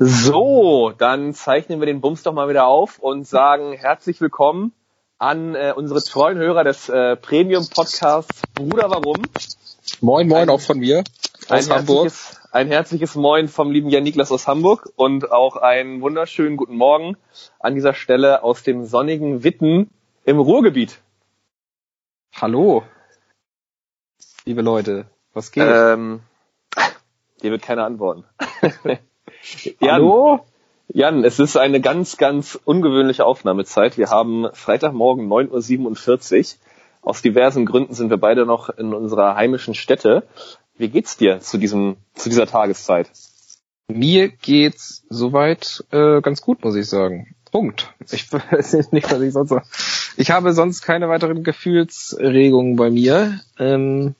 So, dann zeichnen wir den Bums doch mal wieder auf und sagen herzlich willkommen an äh, unsere treuen Hörer des äh, Premium-Podcasts Bruder Warum. Moin, moin, ein, auch von mir aus Hamburg. Ein herzliches Moin vom lieben Jan Niklas aus Hamburg und auch einen wunderschönen guten Morgen an dieser Stelle aus dem sonnigen Witten im Ruhrgebiet. Hallo, liebe Leute, was geht? Ähm, dir wird keiner antworten. Jan, Hallo? Jan, es ist eine ganz, ganz ungewöhnliche Aufnahmezeit. Wir haben Freitagmorgen 9.47 Uhr. Aus diversen Gründen sind wir beide noch in unserer heimischen Stätte. Wie geht's dir zu diesem, zu dieser Tageszeit? Mir geht's soweit äh, ganz gut, muss ich sagen. Punkt. Ich weiß nicht, was ich sonst sage. Ich habe sonst keine weiteren Gefühlsregungen bei mir. Ähm,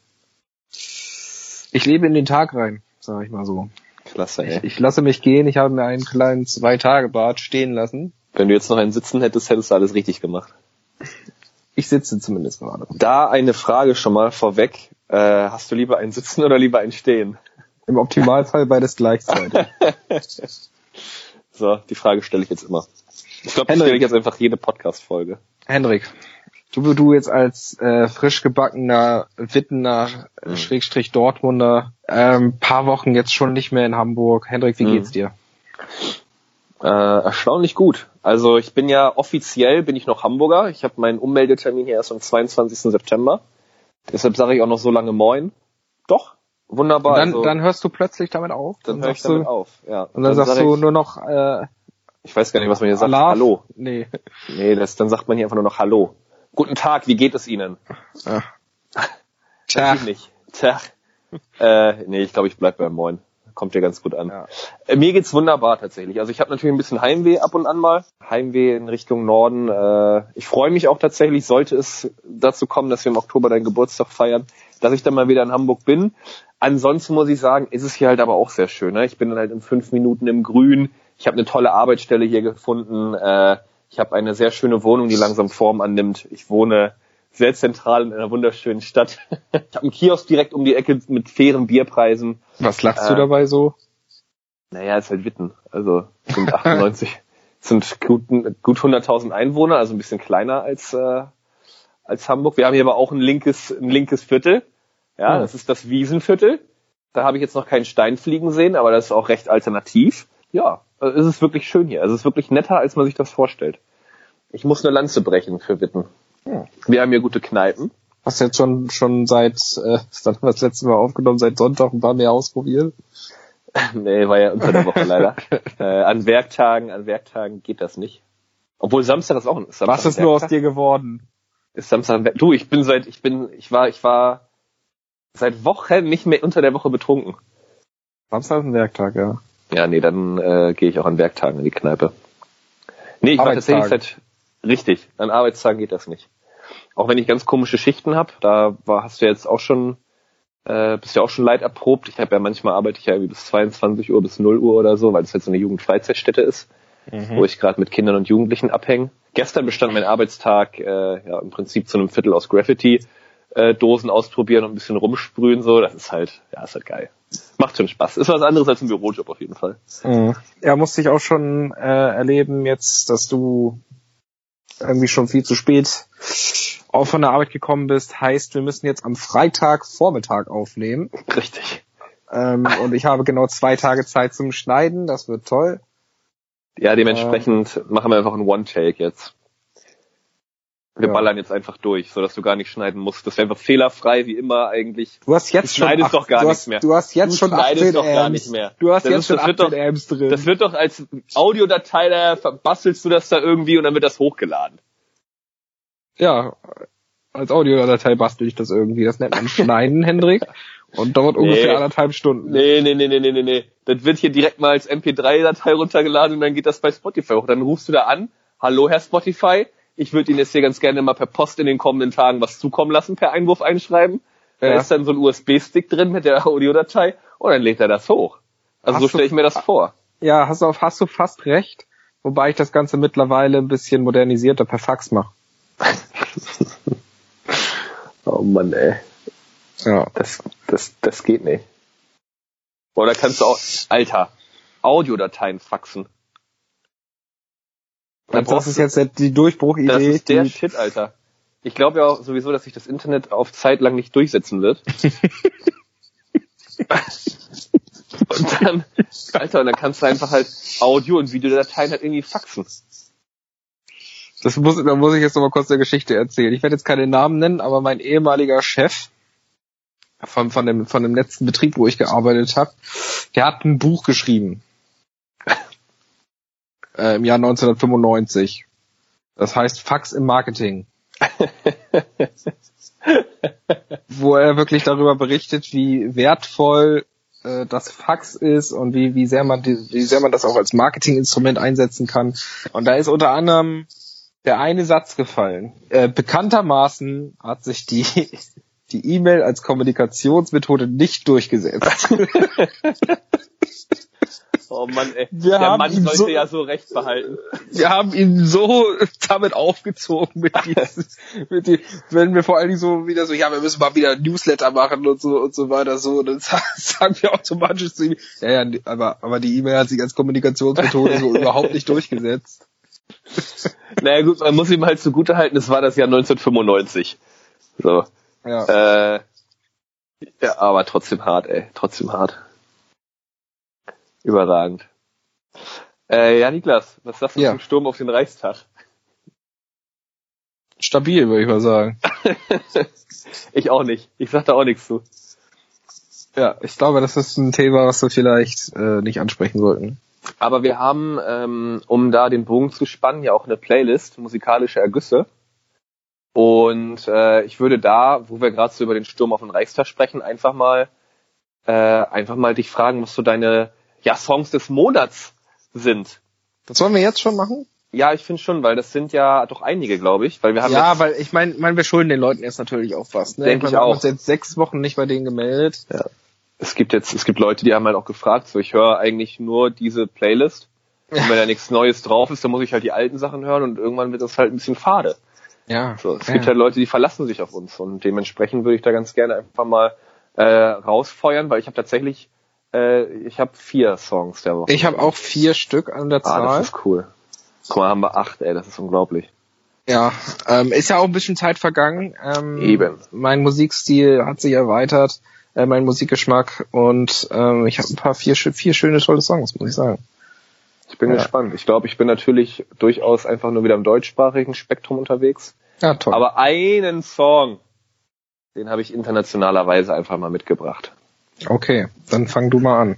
ich lebe in den Tag rein, sage ich mal so. Klasse, ey. Ich, ich lasse mich gehen. Ich habe mir einen kleinen Zwei-Tage-Bad stehen lassen. Wenn du jetzt noch einen Sitzen hättest, hättest du alles richtig gemacht. Ich sitze zumindest gerade. Da eine Frage schon mal vorweg. Äh, hast du lieber ein Sitzen oder lieber ein Stehen? Im Optimalfall beides gleichzeitig. so, die Frage stelle ich jetzt immer. Ich glaube, ich stelle ich jetzt einfach jede Podcast-Folge. Henrik, du, du jetzt als äh, frisch gebackener Wittener, mhm. Schrägstrich Dortmunder, ähm, paar Wochen jetzt schon nicht mehr in Hamburg. Hendrik, wie mhm. geht's dir? Äh, erstaunlich gut. Also ich bin ja offiziell bin ich noch Hamburger. Ich habe meinen Ummeldetermin hier erst am 22. September. Deshalb sage ich auch noch so lange Moin. Doch, wunderbar. Und dann, also, dann hörst du plötzlich damit auf. Dann, höre ich damit du, auf. Ja. Und dann, dann sagst sag du nur noch. Äh, ich weiß gar nicht, was man hier sagt. Hallo. Nee. Nee, das, dann sagt man hier einfach nur noch Hallo. Guten Tag, wie geht es Ihnen? Ja. Tag. Nicht. Tag. äh, nee, ich glaube, ich bleib beim Moin. Kommt dir ganz gut an. Ja. Äh, mir geht's wunderbar tatsächlich. Also ich habe natürlich ein bisschen Heimweh ab und an mal. Heimweh in Richtung Norden. Äh, ich freue mich auch tatsächlich, sollte es dazu kommen, dass wir im Oktober deinen Geburtstag feiern, dass ich dann mal wieder in Hamburg bin. Ansonsten muss ich sagen, ist es hier halt aber auch sehr schön. Ne? Ich bin dann halt in fünf Minuten im Grün. Ich habe eine tolle Arbeitsstelle hier gefunden. Äh, ich habe eine sehr schöne Wohnung, die langsam Form annimmt. Ich wohne sehr zentral in einer wunderschönen Stadt. ich habe einen Kiosk direkt um die Ecke mit fairen Bierpreisen. Was lachst äh, du dabei so? Naja, ist halt Witten. Also sind 98, sind gut, gut 100.000 Einwohner, also ein bisschen kleiner als äh, als Hamburg. Wir haben hier aber auch ein linkes ein linkes Viertel. Ja, hm. das ist das Wiesenviertel. Da habe ich jetzt noch keinen Stein fliegen sehen, aber das ist auch recht alternativ. Ja, also es ist wirklich schön hier. Also es ist wirklich netter, als man sich das vorstellt. Ich muss eine Lanze brechen für Witten. Hm. Wir haben hier gute Kneipen. Hast du jetzt schon, schon seit, äh, dann haben wir das letzte Mal aufgenommen, seit Sonntag ein paar mehr ausprobiert? nee, war ja unter der Woche leider. äh, an Werktagen, an Werktagen geht das nicht. Obwohl Samstag ist auch ein Samstag Was ist nur aus dir geworden? Ist Samstag ein Werktag. Du, ich bin seit, ich bin, ich war, ich war seit Wochen nicht mehr unter der Woche betrunken. Samstag ist ein Werktag, ja. Ja, nee, dann äh, gehe ich auch an Werktagen in die Kneipe. Nee, ich war tatsächlich seit richtig, an Arbeitstagen geht das nicht. Auch wenn ich ganz komische Schichten habe, da war, hast du jetzt auch schon, äh, bist ja auch schon leid erprobt. Ich habe ja manchmal arbeite ich ja irgendwie bis 22 Uhr, bis 0 Uhr oder so, weil es halt so eine Jugendfreizeitstätte ist, mhm. wo ich gerade mit Kindern und Jugendlichen abhänge. Gestern bestand mein Arbeitstag äh, ja im Prinzip zu einem Viertel aus Graffiti äh, Dosen ausprobieren und ein bisschen rumsprühen so. Das ist halt, ja, ist halt geil. Macht schon Spaß. Ist was anderes als ein Bürojob auf jeden Fall. Mhm. Ja, musste ich auch schon äh, erleben jetzt, dass du irgendwie schon viel zu spät auch von der Arbeit gekommen bist. Heißt, wir müssen jetzt am Freitag Vormittag aufnehmen. Richtig. Ähm, und ich habe genau zwei Tage Zeit zum Schneiden. Das wird toll. Ja, dementsprechend ähm, machen wir einfach einen One-Take jetzt. Wir ja. ballern jetzt einfach durch, so dass du gar nicht schneiden musst. Das wäre einfach fehlerfrei, wie immer eigentlich. Du hast jetzt du schon acht, doch gar du hast, mehr. Du hast jetzt du schon schneidest doch gar nicht mehr. Du hast das jetzt ist, schon 18 doch, Amps drin. Das wird doch als Audiodatei, da verbastelst du das da irgendwie und dann wird das hochgeladen. Ja, als Audiodatei bastel ich das irgendwie. Das nennt man Schneiden, Hendrik. Und dauert nee. ungefähr anderthalb Stunden. Nee, nee, nee, nee, nee, nee, nee. Das wird hier direkt mal als MP3-Datei runtergeladen und dann geht das bei Spotify hoch. Dann rufst du da an, hallo Herr Spotify, ich würde Ihnen jetzt hier ganz gerne mal per Post in den kommenden Tagen was zukommen lassen, per Einwurf einschreiben. Ja. Da ist dann so ein USB-Stick drin mit der Audiodatei und dann lädt er das hoch. Also hast so stelle ich mir das vor. Ja, hast du, auf, hast du fast recht. Wobei ich das Ganze mittlerweile ein bisschen modernisierter per Fax mache. oh Mann, ey. Ja. Das, das, das geht nicht. Oder kannst du auch, Alter, Audiodateien faxen. Also das ist jetzt die Durchbruchidee. Das ist der Shit, Alter. Ich glaube ja auch sowieso, dass sich das Internet auf Zeit lang nicht durchsetzen wird. und dann, Alter, und dann kannst du einfach halt Audio- und Videodateien halt irgendwie faxen. Das muss, da muss ich jetzt nochmal kurz eine Geschichte erzählen. Ich werde jetzt keine Namen nennen, aber mein ehemaliger Chef von, von, dem, von dem letzten Betrieb, wo ich gearbeitet habe, der hat ein Buch geschrieben. Äh, Im Jahr 1995. Das heißt Fax im Marketing. wo er wirklich darüber berichtet, wie wertvoll äh, das Fax ist und wie, wie sehr man die, wie sehr man das auch als Marketinginstrument einsetzen kann. Und da ist unter anderem der eine Satz gefallen. Äh, bekanntermaßen hat sich die die E-Mail als Kommunikationsmethode nicht durchgesetzt. Oh Mann, ey. Wir der Mann sollte so, ja so recht behalten. Wir haben ihn so damit aufgezogen mit dieses, mit die, wenn wir vor allen Dingen so wieder so, ja, wir müssen mal wieder Newsletter machen und so und so weiter so, dann sagen wir automatisch zu ihm, ja, ja, aber, aber die E-Mail hat sich als Kommunikationsmethode so überhaupt nicht durchgesetzt. Naja gut, man muss ihm halt zugute halten, es war das Jahr 1995. So. Ja. Äh, ja, aber trotzdem hart, ey. Trotzdem hart. Überragend. Äh, ja, Niklas, was sagst du ja. zum Sturm auf den Reichstag? Stabil, würde ich mal sagen. ich auch nicht. Ich sag da auch nichts zu. Ja, ich glaube, das ist ein Thema, was wir vielleicht äh, nicht ansprechen sollten. Aber wir haben, ähm, um da den Bogen zu spannen, ja auch eine Playlist, musikalische Ergüsse. Und äh, ich würde da, wo wir gerade so über den Sturm auf den Reichstag sprechen, einfach mal äh, einfach mal dich fragen, was so deine ja, Songs des Monats sind. Das wollen wir jetzt schon machen? Ja, ich finde schon, weil das sind ja doch einige, glaube ich, weil wir haben ja, weil ich meine, mein, wir schulden den Leuten jetzt natürlich auch was. Ne? Denke ich, wir auch. haben uns jetzt sechs Wochen nicht bei denen gemeldet. Ja. Es gibt jetzt, es gibt Leute, die haben halt auch gefragt, so ich höre eigentlich nur diese Playlist. Und wenn da nichts Neues drauf ist, dann muss ich halt die alten Sachen hören und irgendwann wird das halt ein bisschen fade. Ja. So, es ja. gibt halt Leute, die verlassen sich auf uns und dementsprechend würde ich da ganz gerne einfach mal äh, rausfeuern, weil ich habe tatsächlich, äh, ich habe vier Songs der Woche. Ich habe auch vier Stück an der Zahl. Ah, das ist cool. Guck mal, haben wir acht, ey, das ist unglaublich. Ja, ähm, ist ja auch ein bisschen Zeit vergangen. Ähm, Eben. Mein Musikstil hat sich erweitert, äh, mein Musikgeschmack und ähm, ich habe ein paar vier, vier schöne tolle Songs, muss ich sagen. Ich bin ja. gespannt. Ich glaube, ich bin natürlich durchaus einfach nur wieder im deutschsprachigen Spektrum unterwegs. Ja, toll. Aber einen Song, den habe ich internationalerweise einfach mal mitgebracht. Okay, dann fang du mal an.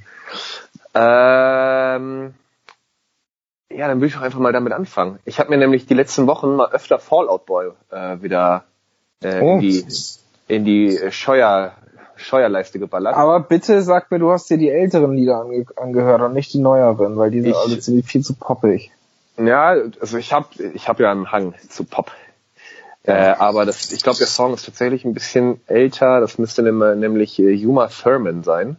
Ähm, ja, dann würde ich auch einfach mal damit anfangen. Ich habe mir nämlich die letzten Wochen mal öfter Fallout Boy äh, wieder äh, oh. in die, in die Scheuer Scheuerleiste geballert. Aber bitte sag mir, du hast dir die älteren Lieder ange angehört und nicht die neueren, weil die sind ich, alle ziemlich viel zu poppig. Ja, also ich habe ich hab ja einen Hang zu Pop. Äh, aber das, ich glaube, der Song ist tatsächlich ein bisschen älter. Das müsste nämlich äh, Yuma Thurman sein.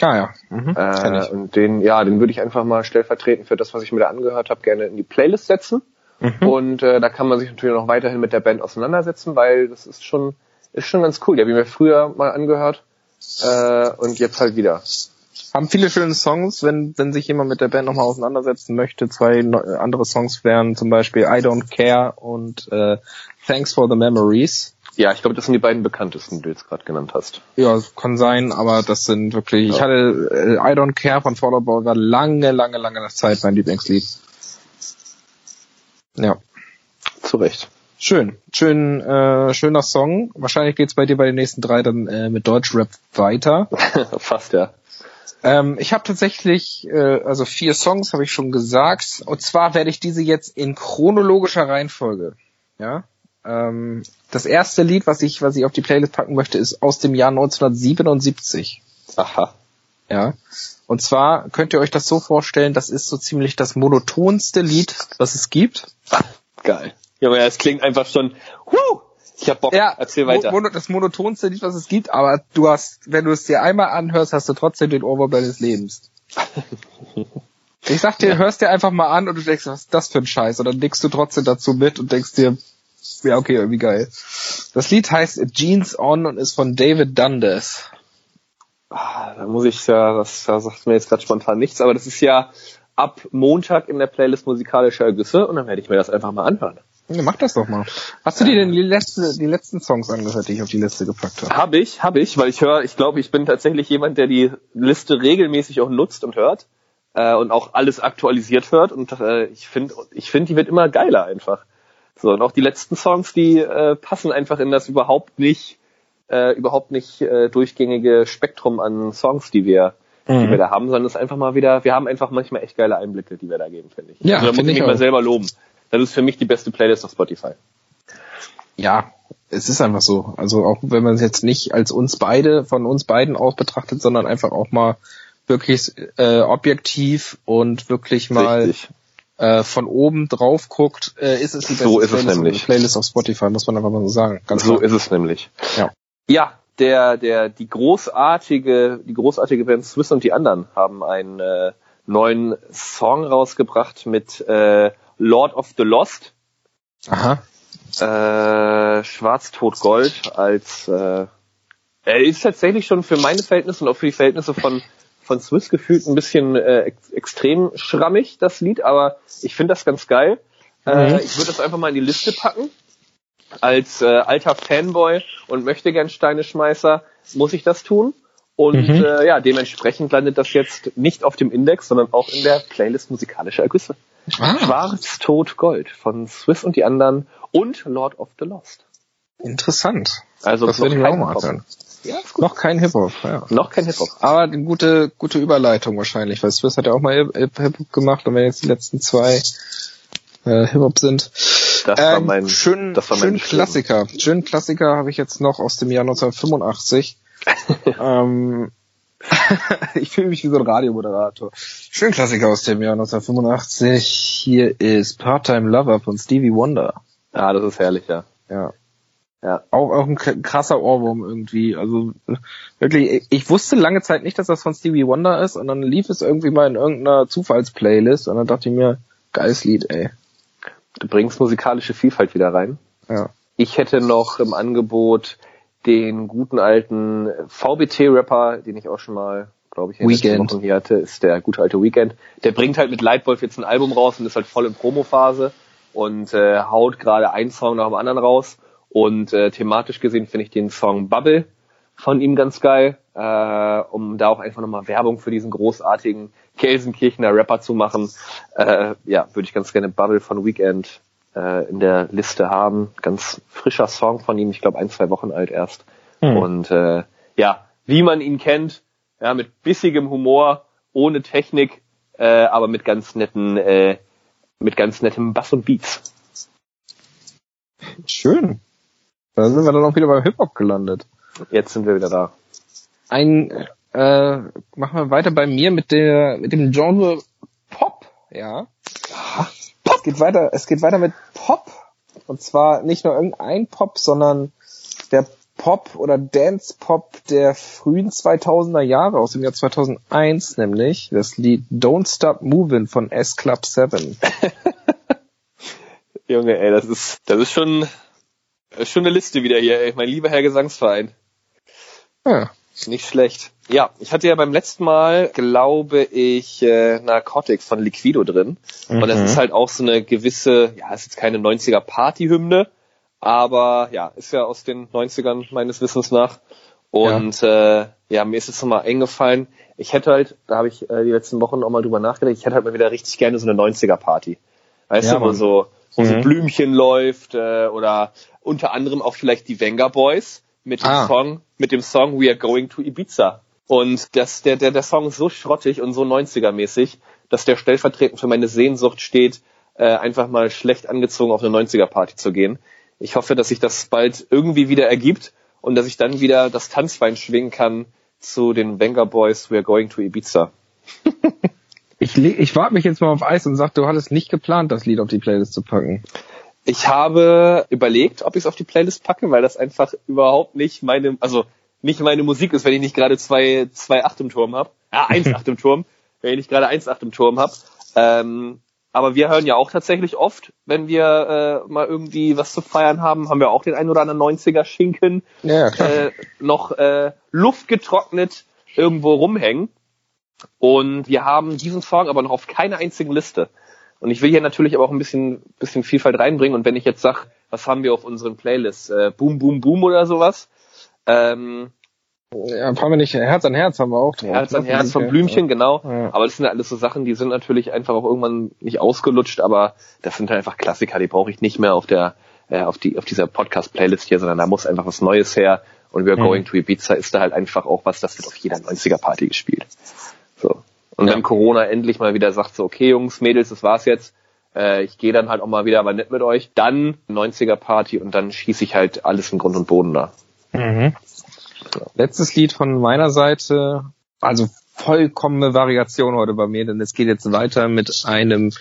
Ah ja. Mhm, äh, und den, ja, den würde ich einfach mal stellvertretend für das, was ich mir da angehört habe, gerne in die Playlist setzen. Mhm. Und äh, da kann man sich natürlich noch weiterhin mit der Band auseinandersetzen, weil das ist schon ist schon ganz cool. Die habe ich mir früher mal angehört äh, und jetzt halt wieder. Haben viele schöne Songs, wenn, wenn sich jemand mit der Band nochmal auseinandersetzen möchte. Zwei andere Songs wären zum Beispiel I Don't Care und äh, Thanks for the Memories. Ja, ich glaube, das sind die beiden bekanntesten, die du jetzt gerade genannt hast. Ja, kann sein, aber das sind wirklich, ja. ich hatte äh, I Don't Care von Fall Out Boy war lange, lange, lange Zeit mein Lieblingslied. Ja. Zu Recht. Schön, schön, äh, schöner Song. Wahrscheinlich geht's bei dir bei den nächsten drei dann äh, mit Deutschrap weiter. Fast ja. Ähm, ich habe tatsächlich, äh, also vier Songs habe ich schon gesagt. Und zwar werde ich diese jetzt in chronologischer Reihenfolge. Ja. Ähm, das erste Lied, was ich, was ich auf die Playlist packen möchte, ist aus dem Jahr 1977. Aha. Ja. Und zwar könnt ihr euch das so vorstellen, das ist so ziemlich das monotonste Lied, was es gibt. Geil. Ja, aber es klingt einfach schon, huh, ich hab Bock, ja, erzähl weiter. Mono, das monotonste Lied, was es gibt, aber du hast, wenn du es dir einmal anhörst, hast du trotzdem den Ohrwurm deines Lebens. ich sag dir, ja. hörst dir einfach mal an und du denkst, was ist das für ein Scheiß? Und dann nickst du trotzdem dazu mit und denkst dir, ja, okay, irgendwie geil. Das Lied heißt Jeans On und ist von David Dundas. ah, da muss ich ja, das, da sagt mir jetzt gerade spontan nichts, aber das ist ja ab Montag in der Playlist musikalische Ergüsse und dann werde ich mir das einfach mal anhören. Ja, mach das doch mal. Hast du dir denn die, letzte, die letzten Songs angehört, die ich auf die Liste gepackt habe? Hab ich, hab ich, weil ich höre, ich glaube, ich bin tatsächlich jemand, der die Liste regelmäßig auch nutzt und hört äh, und auch alles aktualisiert hört und äh, ich finde, ich finde, die wird immer geiler einfach. So und auch die letzten Songs, die äh, passen einfach in das überhaupt nicht, äh, überhaupt nicht äh, durchgängige Spektrum an Songs, die wir mhm. die wir da haben, sondern es ist einfach mal wieder, wir haben einfach manchmal echt geile Einblicke, die wir da geben, finde ich. Ja, also, da muss ich mich mal selber loben. Das ist für mich die beste Playlist auf Spotify. Ja, es ist einfach so. Also auch wenn man es jetzt nicht als uns beide, von uns beiden aus betrachtet, sondern einfach auch mal wirklich äh, objektiv und wirklich mal äh, von oben drauf guckt, äh, ist es die beste so ist Playlist, es nämlich. Playlist auf Spotify, muss man einfach mal so sagen. Ganz so klar. ist es nämlich. Ja. Ja, der, der, die großartige, die großartige Band Swiss und die anderen haben einen äh, neuen Song rausgebracht mit äh, Lord of the Lost. Aha. Äh, Schwarz, Tot, Gold als äh, er ist tatsächlich schon für meine Verhältnisse und auch für die Verhältnisse von von Swiss gefühlt ein bisschen äh, ex extrem schrammig, das Lied, aber ich finde das ganz geil. Äh, mhm. Äh, ich würde das einfach mal in die Liste packen. Als äh, alter Fanboy und möchte gern Steineschmeißer muss ich das tun. Und mhm. äh, ja, dementsprechend landet das jetzt nicht auf dem Index, sondern auch in der Playlist musikalische Ergüsse. Ah. Schwarz, Tod, Gold von Swiss und die anderen und Lord of the Lost. Interessant. Also das werde ich auch mal hören. Ja, noch kein Hip-Hop, ja. Noch kein Hip-Hop. Aber eine gute, gute Überleitung wahrscheinlich, weil Swiss hat ja auch mal Hip-Hop gemacht und wenn jetzt die letzten zwei äh, Hip-Hop sind. Das war ähm, mein, schön, das war mein schön Klassiker. Schönen Klassiker habe ich jetzt noch aus dem Jahr 1985. ähm, ich fühle mich wie so ein Radiomoderator. Schön Klassiker aus dem Jahr 1985. Hier ist Part-Time Lover von Stevie Wonder. Ah, das ist herrlich, ja. Ja. Ja. Auch, auch ein krasser Ohrwurm irgendwie. Also wirklich, ich wusste lange Zeit nicht, dass das von Stevie Wonder ist und dann lief es irgendwie mal in irgendeiner Zufallsplaylist und dann dachte ich mir, geiles Lied, ey. Du bringst musikalische Vielfalt wieder rein. Ja. Ich hätte noch im Angebot den guten alten VBT-Rapper, den ich auch schon mal, glaube ich, in Weekend. Hier hatte, ist der gute alte Weekend. Der bringt halt mit Lightwolf jetzt ein Album raus und ist halt voll in Promo-Phase und äh, haut gerade einen Song nach dem anderen raus. Und äh, thematisch gesehen finde ich den Song Bubble von ihm ganz geil, äh, um da auch einfach nochmal Werbung für diesen großartigen Kelsenkirchener Rapper zu machen. Äh, ja, würde ich ganz gerne Bubble von Weekend äh, in der Liste haben. Ganz frischer Song von ihm, ich glaube ein, zwei Wochen alt erst. Hm. Und äh, ja, wie man ihn kennt, ja, mit bissigem Humor, ohne Technik, äh, aber mit ganz netten, äh, mit ganz nettem Bass und Beats. Schön. Da sind wir dann auch wieder beim Hip-Hop gelandet. Jetzt sind wir wieder da. Ein, äh, machen wir weiter bei mir mit der, mit dem Genre Pop, ja. Pop. Es geht weiter, es geht weiter mit Pop. Und zwar nicht nur irgendein Pop, sondern der Pop oder Dance Pop der frühen 2000er Jahre aus dem Jahr 2001 nämlich das Lied Don't Stop Moving von S Club 7. Junge, ey, das ist das ist schon eine Liste wieder hier, ey, mein lieber Herr Gesangsverein. Ja. Nicht schlecht. Ja, ich hatte ja beim letzten Mal, glaube ich, äh, Narcotics von Liquido drin. Mhm. Und das ist halt auch so eine gewisse, ja, ist jetzt keine 90er Partyhymne, aber ja, ist ja aus den 90ern meines Wissens nach. Und ja, äh, ja mir ist es nochmal eingefallen, ich hätte halt, da habe ich äh, die letzten Wochen auch mal drüber nachgedacht, ich hätte halt mal wieder richtig gerne so eine 90er Party. Weißt ja, du, wo so, wo mhm. so Blümchen läuft äh, oder unter anderem auch vielleicht die Venga Boys mit dem ah. Song, mit dem Song We Are Going to Ibiza. Und das, der, der, der Song ist so schrottig und so 90er-mäßig, dass der stellvertretend für meine Sehnsucht steht, äh, einfach mal schlecht angezogen auf eine 90er-Party zu gehen. Ich hoffe, dass sich das bald irgendwie wieder ergibt und dass ich dann wieder das Tanzbein schwingen kann zu den Venga Boys We Are Going to Ibiza. ich ich warte mich jetzt mal auf Eis und sag, du hattest nicht geplant, das Lied auf die Playlist zu packen. Ich habe überlegt, ob ich es auf die Playlist packe, weil das einfach überhaupt nicht meine, also nicht meine Musik ist, wenn ich nicht gerade zwei, zwei Acht im Turm habe. Ja, eins Acht im Turm, wenn ich nicht gerade eins Acht im Turm habe. Ähm, aber wir hören ja auch tatsächlich oft, wenn wir äh, mal irgendwie was zu feiern haben, haben wir auch den ein oder anderen 90er Schinken ja. Äh, noch äh, Luft getrocknet irgendwo rumhängen. Und wir haben diesen Song aber noch auf keiner einzigen Liste. Und ich will hier natürlich aber auch ein bisschen, bisschen Vielfalt reinbringen. Und wenn ich jetzt sage, was haben wir auf unseren Playlists? Äh, Boom, Boom, Boom oder sowas. Ähm, ja, haben wir nicht Herz an Herz haben wir auch drauf. Herz an ne? Herz von Blümchen, genau. Ja. Aber das sind ja alles so Sachen, die sind natürlich einfach auch irgendwann nicht ausgelutscht, aber das sind halt einfach Klassiker, die brauche ich nicht mehr auf der äh, auf die auf dieser Podcast Playlist hier, sondern da muss einfach was Neues her und We're mhm. Going to Ibiza ist da halt einfach auch was, das wird auf jeder 90er Party gespielt. So. Und ja. wenn Corona endlich mal wieder sagt so, okay Jungs, Mädels, das war's jetzt, äh, ich gehe dann halt auch mal wieder aber nicht mit euch, dann 90er Party und dann schieße ich halt alles in Grund und Boden da. Mhm. Letztes Lied von meiner Seite, also vollkommene Variation heute bei mir, denn es geht jetzt weiter mit einem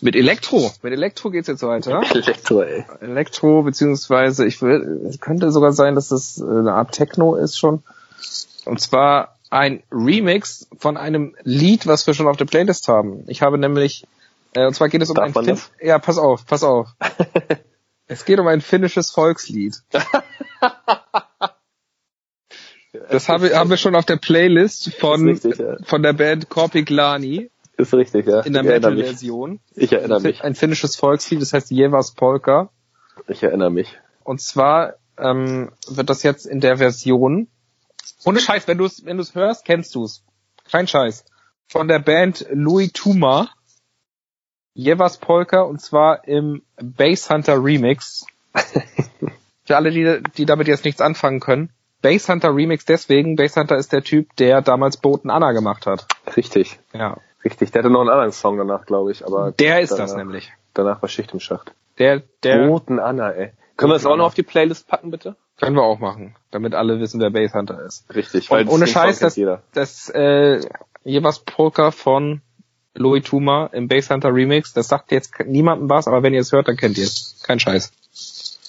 mit Elektro. Mit Elektro geht's jetzt weiter. Elektro, ey. Elektro, beziehungsweise ich will, es könnte sogar sein, dass das äh, eine Art Techno ist schon. Und zwar ein Remix von einem Lied, was wir schon auf der Playlist haben. Ich habe nämlich, äh, und zwar geht es um Darf ein Fin Ja, pass auf, pass auf. es geht um ein finnisches Volkslied. Das habe, haben wir schon auf der Playlist von, richtig, ja. von der Band Korpiklani. Ist richtig, ja. In der Metal-Version. Ich erinnere mich. Ein finnisches Volkslied, das heißt Jevas Polka. Ich erinnere mich. Und zwar ähm, wird das jetzt in der Version, ohne Scheiß, wenn du es wenn du's hörst, kennst du es. Kein Scheiß. Von der Band Louis Tuma. Jevas Polka und zwar im Bass Hunter Remix. Für alle, die, die damit jetzt nichts anfangen können. Bass Hunter Remix deswegen. Bass Hunter ist der Typ, der damals Boten Anna gemacht hat. Richtig. Ja. Richtig. Der hatte noch einen anderen Song danach, glaube ich. Aber der ist danach, das nämlich. Danach war Schicht im Schacht. Der, der. Boten Anna, ey. Können wir es auch noch auf die Playlist packen, bitte? Können wir auch machen, damit alle wissen, wer Bass Hunter ist. Richtig. Und ohne Scheiß, das, das äh, jeweils Polka von Louis Tuma im Bass Hunter Remix, das sagt jetzt niemandem was, aber wenn ihr es hört, dann kennt ihr es. Kein Scheiß.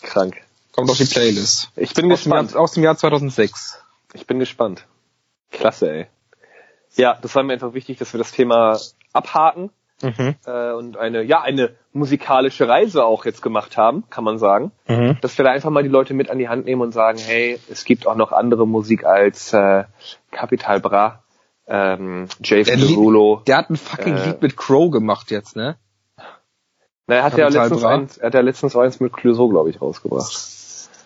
Krank. Kommt auf die Playlist. Ich bin aus gespannt. Dem Jahr, aus dem Jahr 2006. Ich bin gespannt. Klasse, ey. Ja, das war mir einfach wichtig, dass wir das Thema abhaken mhm. äh, und eine, ja, eine musikalische Reise auch jetzt gemacht haben, kann man sagen. Mhm. Dass wir da einfach mal die Leute mit an die Hand nehmen und sagen, hey, es gibt auch noch andere Musik als äh, Capital Bra, ähm, Jason Derulo. Der hat ein fucking äh, Lied mit Crow gemacht jetzt, ne? Na, er hat ja letztens eins, er hat ja letztens eins mit Clouseau, glaube ich, rausgebracht.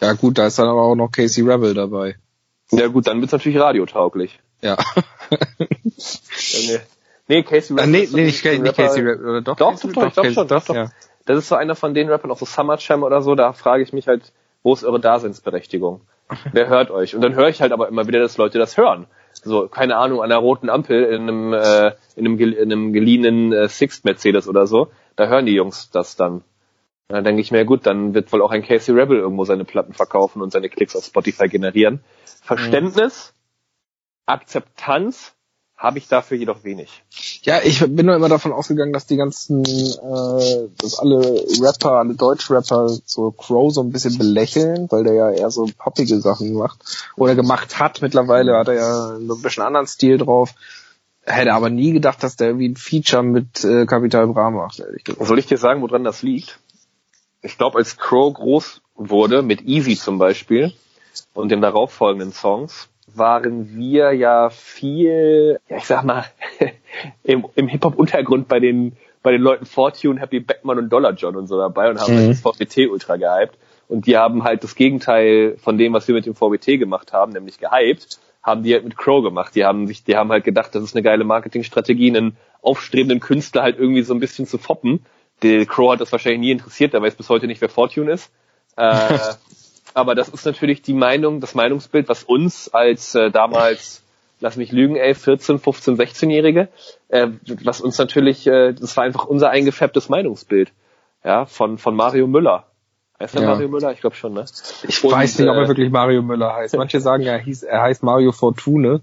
Ja gut, da ist dann aber auch noch Casey Rebel dabei. Ja gut, dann wird's natürlich radiotauglich. Ja. nee. Nee, Casey Rebel. Ah, nee, nee, nicht, nicht Casey Rebel, oder doch? Doch, Casey? doch, doch, doch, doch, schon, doch, doch. Ja. Das ist so einer von den Rappern, auch so Summer Jam oder so, da frage ich mich halt, wo ist eure Daseinsberechtigung? Wer hört euch? Und dann höre ich halt aber immer wieder, dass Leute das hören. So, keine Ahnung, an einer roten Ampel in einem, äh, in einem, in einem geliehenen äh, Sixt Mercedes oder so, da hören die Jungs das dann. Da denke ich mir, gut, dann wird wohl auch ein Casey Rebel irgendwo seine Platten verkaufen und seine Klicks auf Spotify generieren. Verständnis, mhm. Akzeptanz habe ich dafür jedoch wenig. Ja, ich bin nur immer davon ausgegangen, dass die ganzen, äh, dass alle Rapper, alle Deutschrapper so Crow so ein bisschen belächeln, weil der ja eher so poppige Sachen macht oder gemacht hat. Mittlerweile hat er ja so ein bisschen anderen Stil drauf. Hätte aber nie gedacht, dass der irgendwie ein Feature mit äh, Capital Bra macht, ehrlich gesagt. Soll ich dir sagen, woran das liegt? ich glaube, als Crow groß wurde, mit Easy zum Beispiel und den darauffolgenden Songs, waren wir ja viel, ja ich sag mal, im, im Hip-Hop-Untergrund bei den, bei den Leuten Fortune, Happy Beckman und Dollar John und so dabei und haben mhm. das VBT ultra gehypt. Und die haben halt das Gegenteil von dem, was wir mit dem VBT gemacht haben, nämlich gehypt, haben die halt mit Crow gemacht. Die haben sich, die haben halt gedacht, das ist eine geile Marketingstrategie, einen aufstrebenden Künstler halt irgendwie so ein bisschen zu foppen der Crow hat das wahrscheinlich nie interessiert, der weiß bis heute nicht, wer Fortune ist. Äh, aber das ist natürlich die Meinung, das Meinungsbild, was uns als äh, damals, lass mich lügen, ey, 14, 15, 16-Jährige, äh, was uns natürlich, äh, das war einfach unser eingefärbtes Meinungsbild, ja, von, von Mario Müller. Heißt er ja. Mario Müller? Ich glaube schon, ne? Ich Und, weiß nicht, ob er äh, wirklich Mario Müller heißt. Manche sagen, er, hieß, er heißt Mario Fortune.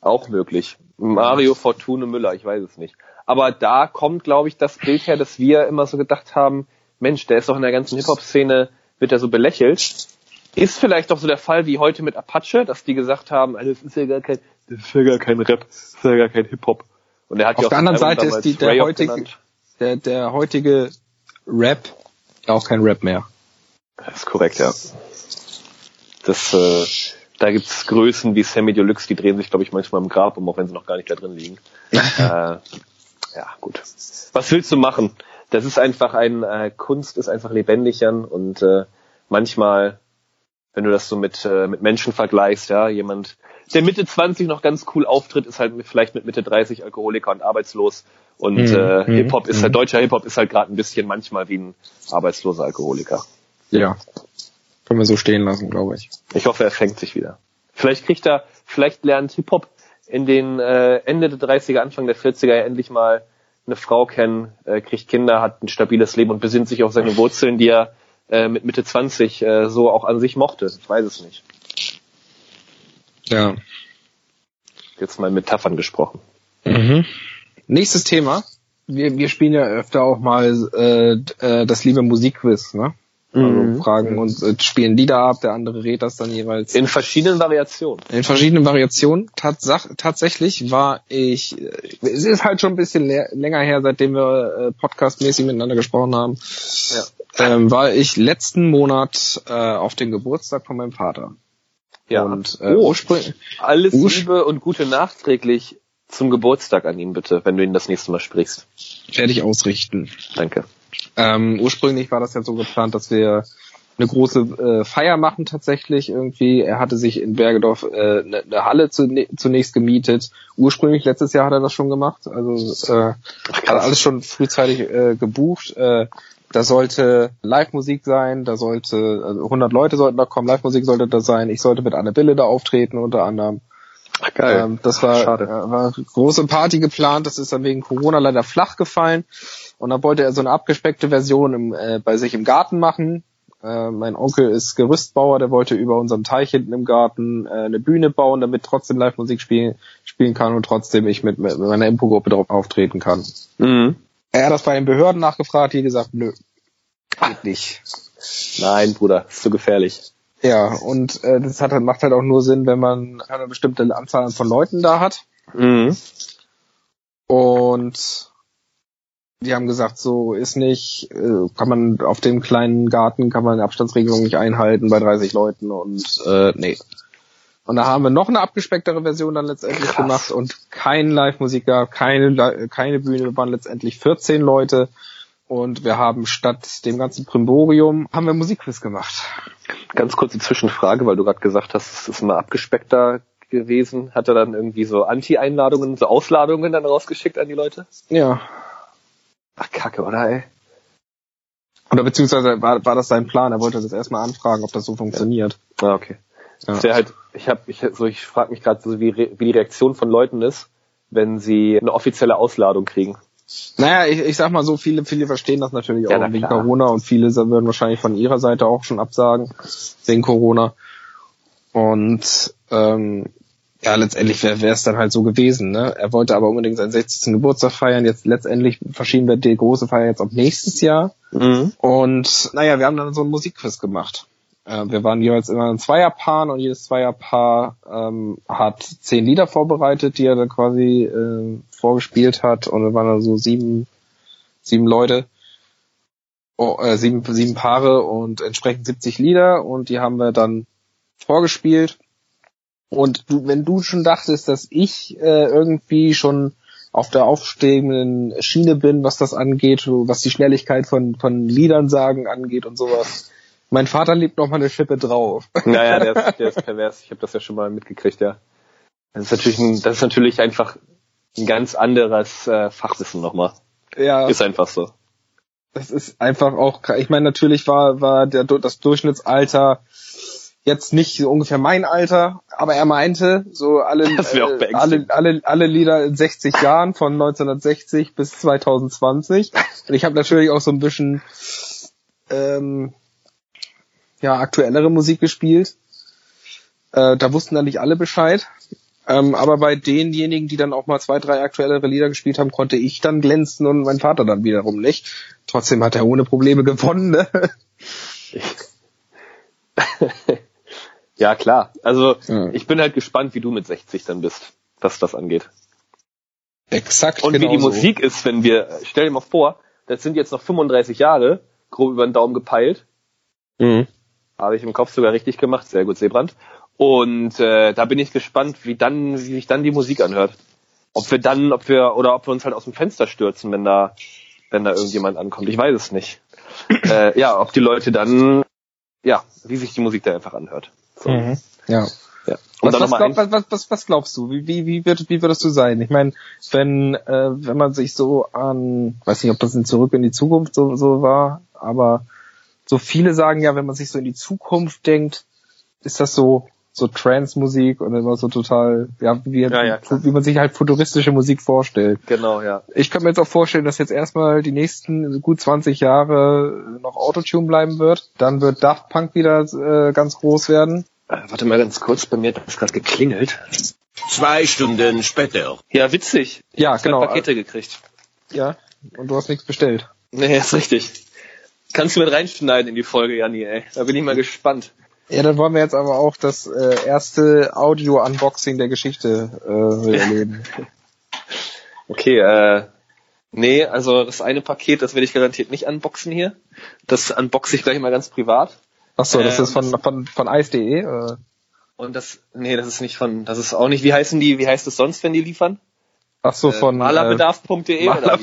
Auch möglich. Mario Fortune Müller, ich weiß es nicht. Aber da kommt, glaube ich, das Bild her, dass wir immer so gedacht haben, Mensch, der ist doch in der ganzen Hip-Hop-Szene, wird er so belächelt. Ist vielleicht doch so der Fall wie heute mit Apache, dass die gesagt haben, das ist ja gar kein, das ist ja gar kein Rap, das ist ja gar kein Hip-Hop. Und er hat Auf ja der anderen Seite ist die, der heutige, der, der heutige Rap auch kein Rap mehr. Das ist korrekt, ja. Das, äh, Da gibt's Größen wie Sammy Deluxe, die drehen sich, glaube ich, manchmal im Grab um, auch wenn sie noch gar nicht da drin liegen. äh, ja, gut. Was willst du machen? Das ist einfach ein, äh, Kunst ist einfach lebendig, Jan, und äh, manchmal, wenn du das so mit, äh, mit Menschen vergleichst, ja, jemand, der Mitte 20 noch ganz cool auftritt, ist halt vielleicht mit Mitte 30 Alkoholiker und arbeitslos. Und mhm. äh, mhm. Hip-Hop ist halt, mhm. deutscher Hip-Hop ist halt gerade ein bisschen manchmal wie ein arbeitsloser Alkoholiker. Ja. Können wir so stehen lassen, glaube ich. Ich hoffe, er fängt sich wieder. Vielleicht kriegt er, vielleicht lernt Hip-Hop in den äh, Ende der 30er, Anfang der 40er ja endlich mal eine Frau kennen, äh, kriegt Kinder, hat ein stabiles Leben und besinnt sich auf seine Wurzeln, die er äh, mit Mitte 20 äh, so auch an sich mochte. Ich weiß es nicht. Ja. Jetzt mal Metaphern gesprochen. Mhm. Nächstes Thema. Wir, wir spielen ja öfter auch mal äh, äh, das liebe Musikquiz, ne? Also mhm. fragen und äh, spielen Lieder ab, der andere redet das dann jeweils. In verschiedenen Variationen. In verschiedenen Variationen. Tatsach, tatsächlich war ich, äh, es ist halt schon ein bisschen länger her, seitdem wir äh, podcastmäßig miteinander gesprochen haben, ja. ähm, war ich letzten Monat äh, auf dem Geburtstag von meinem Vater. Ja. Und äh, oh, alles Liebe und Gute nachträglich zum Geburtstag an ihn bitte, wenn du ihn das nächste Mal sprichst. Werde ich ausrichten. Danke. Ähm, ursprünglich war das ja so geplant, dass wir eine große äh, Feier machen tatsächlich irgendwie. Er hatte sich in Bergedorf äh, eine, eine Halle zu, ne, zunächst gemietet. Ursprünglich letztes Jahr hat er das schon gemacht. Also äh, hat alles schon frühzeitig äh, gebucht. Äh, da sollte Live-Musik sein, da sollte also 100 Leute sollten da kommen, Live-Musik sollte da sein. Ich sollte mit Anne Bille da auftreten unter anderem. Geil. Ähm, das war, Schade. Äh, war große Party geplant. Das ist dann wegen Corona leider flach gefallen. Und dann wollte er so eine abgespeckte Version im, äh, bei sich im Garten machen. Äh, mein Onkel ist Gerüstbauer, der wollte über unseren Teich hinten im Garten äh, eine Bühne bauen, damit trotzdem Live-Musik spielen, spielen kann und trotzdem ich mit, mit meiner Impo-Gruppe drauf auftreten kann. Mhm. Er hat das bei den Behörden nachgefragt, die gesagt, nö, geht nicht. Nein, Bruder, ist zu gefährlich. Ja, und äh, das hat, macht halt auch nur Sinn, wenn man eine bestimmte Anzahl von Leuten da hat. Mhm. Und die haben gesagt, so ist nicht, äh, kann man auf dem kleinen Garten kann man Abstandsregelung nicht einhalten bei 30 Leuten und äh, nee. Und da haben wir noch eine abgespecktere Version dann letztendlich Krass. gemacht und kein Live-Musiker, keine, keine Bühne, wir waren letztendlich 14 Leute und wir haben statt dem ganzen Primborium haben wir Musikquiz gemacht. Ganz kurze Zwischenfrage, weil du gerade gesagt hast, es ist immer abgespeckter gewesen. Hat er dann irgendwie so Anti-Einladungen, so Ausladungen dann rausgeschickt an die Leute? Ja. Ach, kacke, oder ey? Oder beziehungsweise war, war das sein Plan? Er wollte das erstmal anfragen, ob das so funktioniert. Ja. Ah, okay. Ja. Ist halt, ich habe, ich, so, ich frage mich gerade so, wie, wie die Reaktion von Leuten ist, wenn sie eine offizielle Ausladung kriegen. Naja, ich, ich sag mal so, viele, viele verstehen das natürlich ja, auch wegen Corona und viele würden wahrscheinlich von ihrer Seite auch schon absagen wegen Corona. Und ähm, ja, letztendlich wäre es dann halt so gewesen. Ne? Er wollte aber unbedingt seinen 60. Geburtstag feiern. Jetzt letztendlich verschieben wir die große Feier jetzt auf nächstes Jahr. Mhm. Und naja, wir haben dann so ein Musikquiz gemacht. Äh, wir waren jeweils immer ein Zweierpaar und jedes Zweierpaar ähm, hat zehn Lieder vorbereitet, die er dann quasi äh, vorgespielt hat. Und wir waren dann so sieben, sieben Leute. Oh, äh, sieben, sieben Paare und entsprechend 70 Lieder und die haben wir dann vorgespielt und du, wenn du schon dachtest, dass ich äh, irgendwie schon auf der aufstehenden Schiene bin, was das angeht, was die Schnelligkeit von, von Liedern sagen angeht und sowas. Mein Vater liebt noch mal eine Schippe drauf. Naja, der ist, der ist pervers. Ich habe das ja schon mal mitgekriegt, ja. Das ist natürlich, ein, das ist natürlich einfach ein ganz anderes äh, Fachwissen nochmal. Ja. Ist einfach so. Das ist einfach auch, ich meine, natürlich war, war der, das Durchschnittsalter jetzt nicht so ungefähr mein Alter, aber er meinte, so alle, äh, alle, alle, alle Lieder in 60 Jahren von 1960 bis 2020. Und ich habe natürlich auch so ein bisschen ähm, ja aktuellere Musik gespielt. Äh, da wussten dann nicht alle Bescheid. Ähm, aber bei denjenigen, die dann auch mal zwei, drei aktuellere Lieder gespielt haben, konnte ich dann glänzen und mein Vater dann wiederum nicht. Trotzdem hat er ohne Probleme gewonnen. Ne? Ja, klar. Also ja. ich bin halt gespannt, wie du mit 60 dann bist, was das angeht. Exakt. Und wie die so. Musik ist, wenn wir, stell dir mal vor, das sind jetzt noch 35 Jahre, grob über den Daumen gepeilt. Mhm. Habe ich im Kopf sogar richtig gemacht, sehr gut, Seebrand. Und äh, da bin ich gespannt, wie dann, wie sich dann die Musik anhört. Ob wir dann, ob wir, oder ob wir uns halt aus dem Fenster stürzen, wenn da, wenn da irgendjemand ankommt. Ich weiß es nicht. äh, ja, ob die Leute dann, ja, wie sich die Musik da einfach anhört. So. Mhm. Ja. Ja. Und was, was, glaub, was, was, was glaubst du? Wie, wie, wie, wird, wie würdest du sein? Ich meine, wenn, äh, wenn man sich so an, weiß nicht, ob das in Zurück in die Zukunft so, so war, aber so viele sagen ja, wenn man sich so in die Zukunft denkt, ist das so so Trance-Musik und immer so total, ja, wie, ja, ja, wie man sich halt futuristische Musik vorstellt. Genau, ja. Ich kann mir jetzt auch vorstellen, dass jetzt erstmal die nächsten gut 20 Jahre noch Autotune bleiben wird. Dann wird Daft Punk wieder äh, ganz groß werden. Äh, warte mal ganz kurz, bei mir hat das gerade geklingelt. Zwei Stunden später. Ja, witzig. Ja, genau. Pakete gekriegt. Ja, und du hast nichts bestellt. Nee, ist richtig. Kannst du mit reinschneiden in die Folge, Janni, ey. Da bin ich mal gespannt. Ja, dann wollen wir jetzt aber auch das äh, erste Audio-Unboxing der Geschichte äh, erleben. okay, äh, nee, also das eine Paket, das werde ich garantiert nicht unboxen hier. Das unboxe ich gleich mal ganz privat. Ach so, das äh, ist von, von, von ice.de? Äh. Und das, nee, das ist nicht von, das ist auch nicht, wie heißen die, wie heißt es sonst, wenn die liefern? Ach so, von äh, malerbedarf.de oder,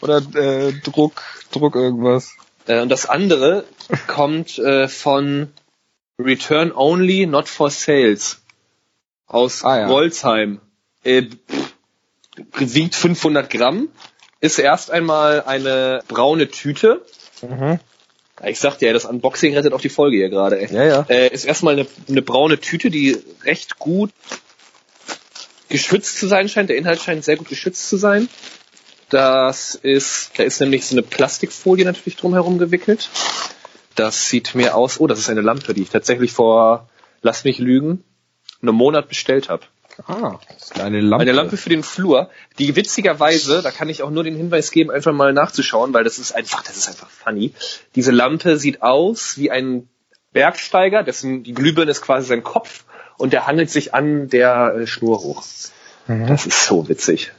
oder äh, Druck, Druck irgendwas. Äh, und das andere kommt äh, von Return Only, Not for Sales aus ah, ja. Wolzheim. Äh, wiegt 500 Gramm, ist erst einmal eine braune Tüte. Mhm. Ich sagte ja, das Unboxing rettet auch die Folge hier gerade. Ja, ja. Äh, ist erstmal eine, eine braune Tüte, die recht gut geschützt zu sein scheint. Der Inhalt scheint sehr gut geschützt zu sein. Das ist, da ist nämlich so eine Plastikfolie natürlich drumherum gewickelt. Das sieht mir aus, oh, das ist eine Lampe, die ich tatsächlich vor, lass mich lügen, einem Monat bestellt habe. Ah, eine Lampe. Eine Lampe für den Flur, die witzigerweise, da kann ich auch nur den Hinweis geben, einfach mal nachzuschauen, weil das ist einfach, das ist einfach funny. Diese Lampe sieht aus wie ein Bergsteiger, dessen die Glühbirne ist quasi sein Kopf und der handelt sich an der äh, Schnur hoch. Mhm. Das ist so witzig.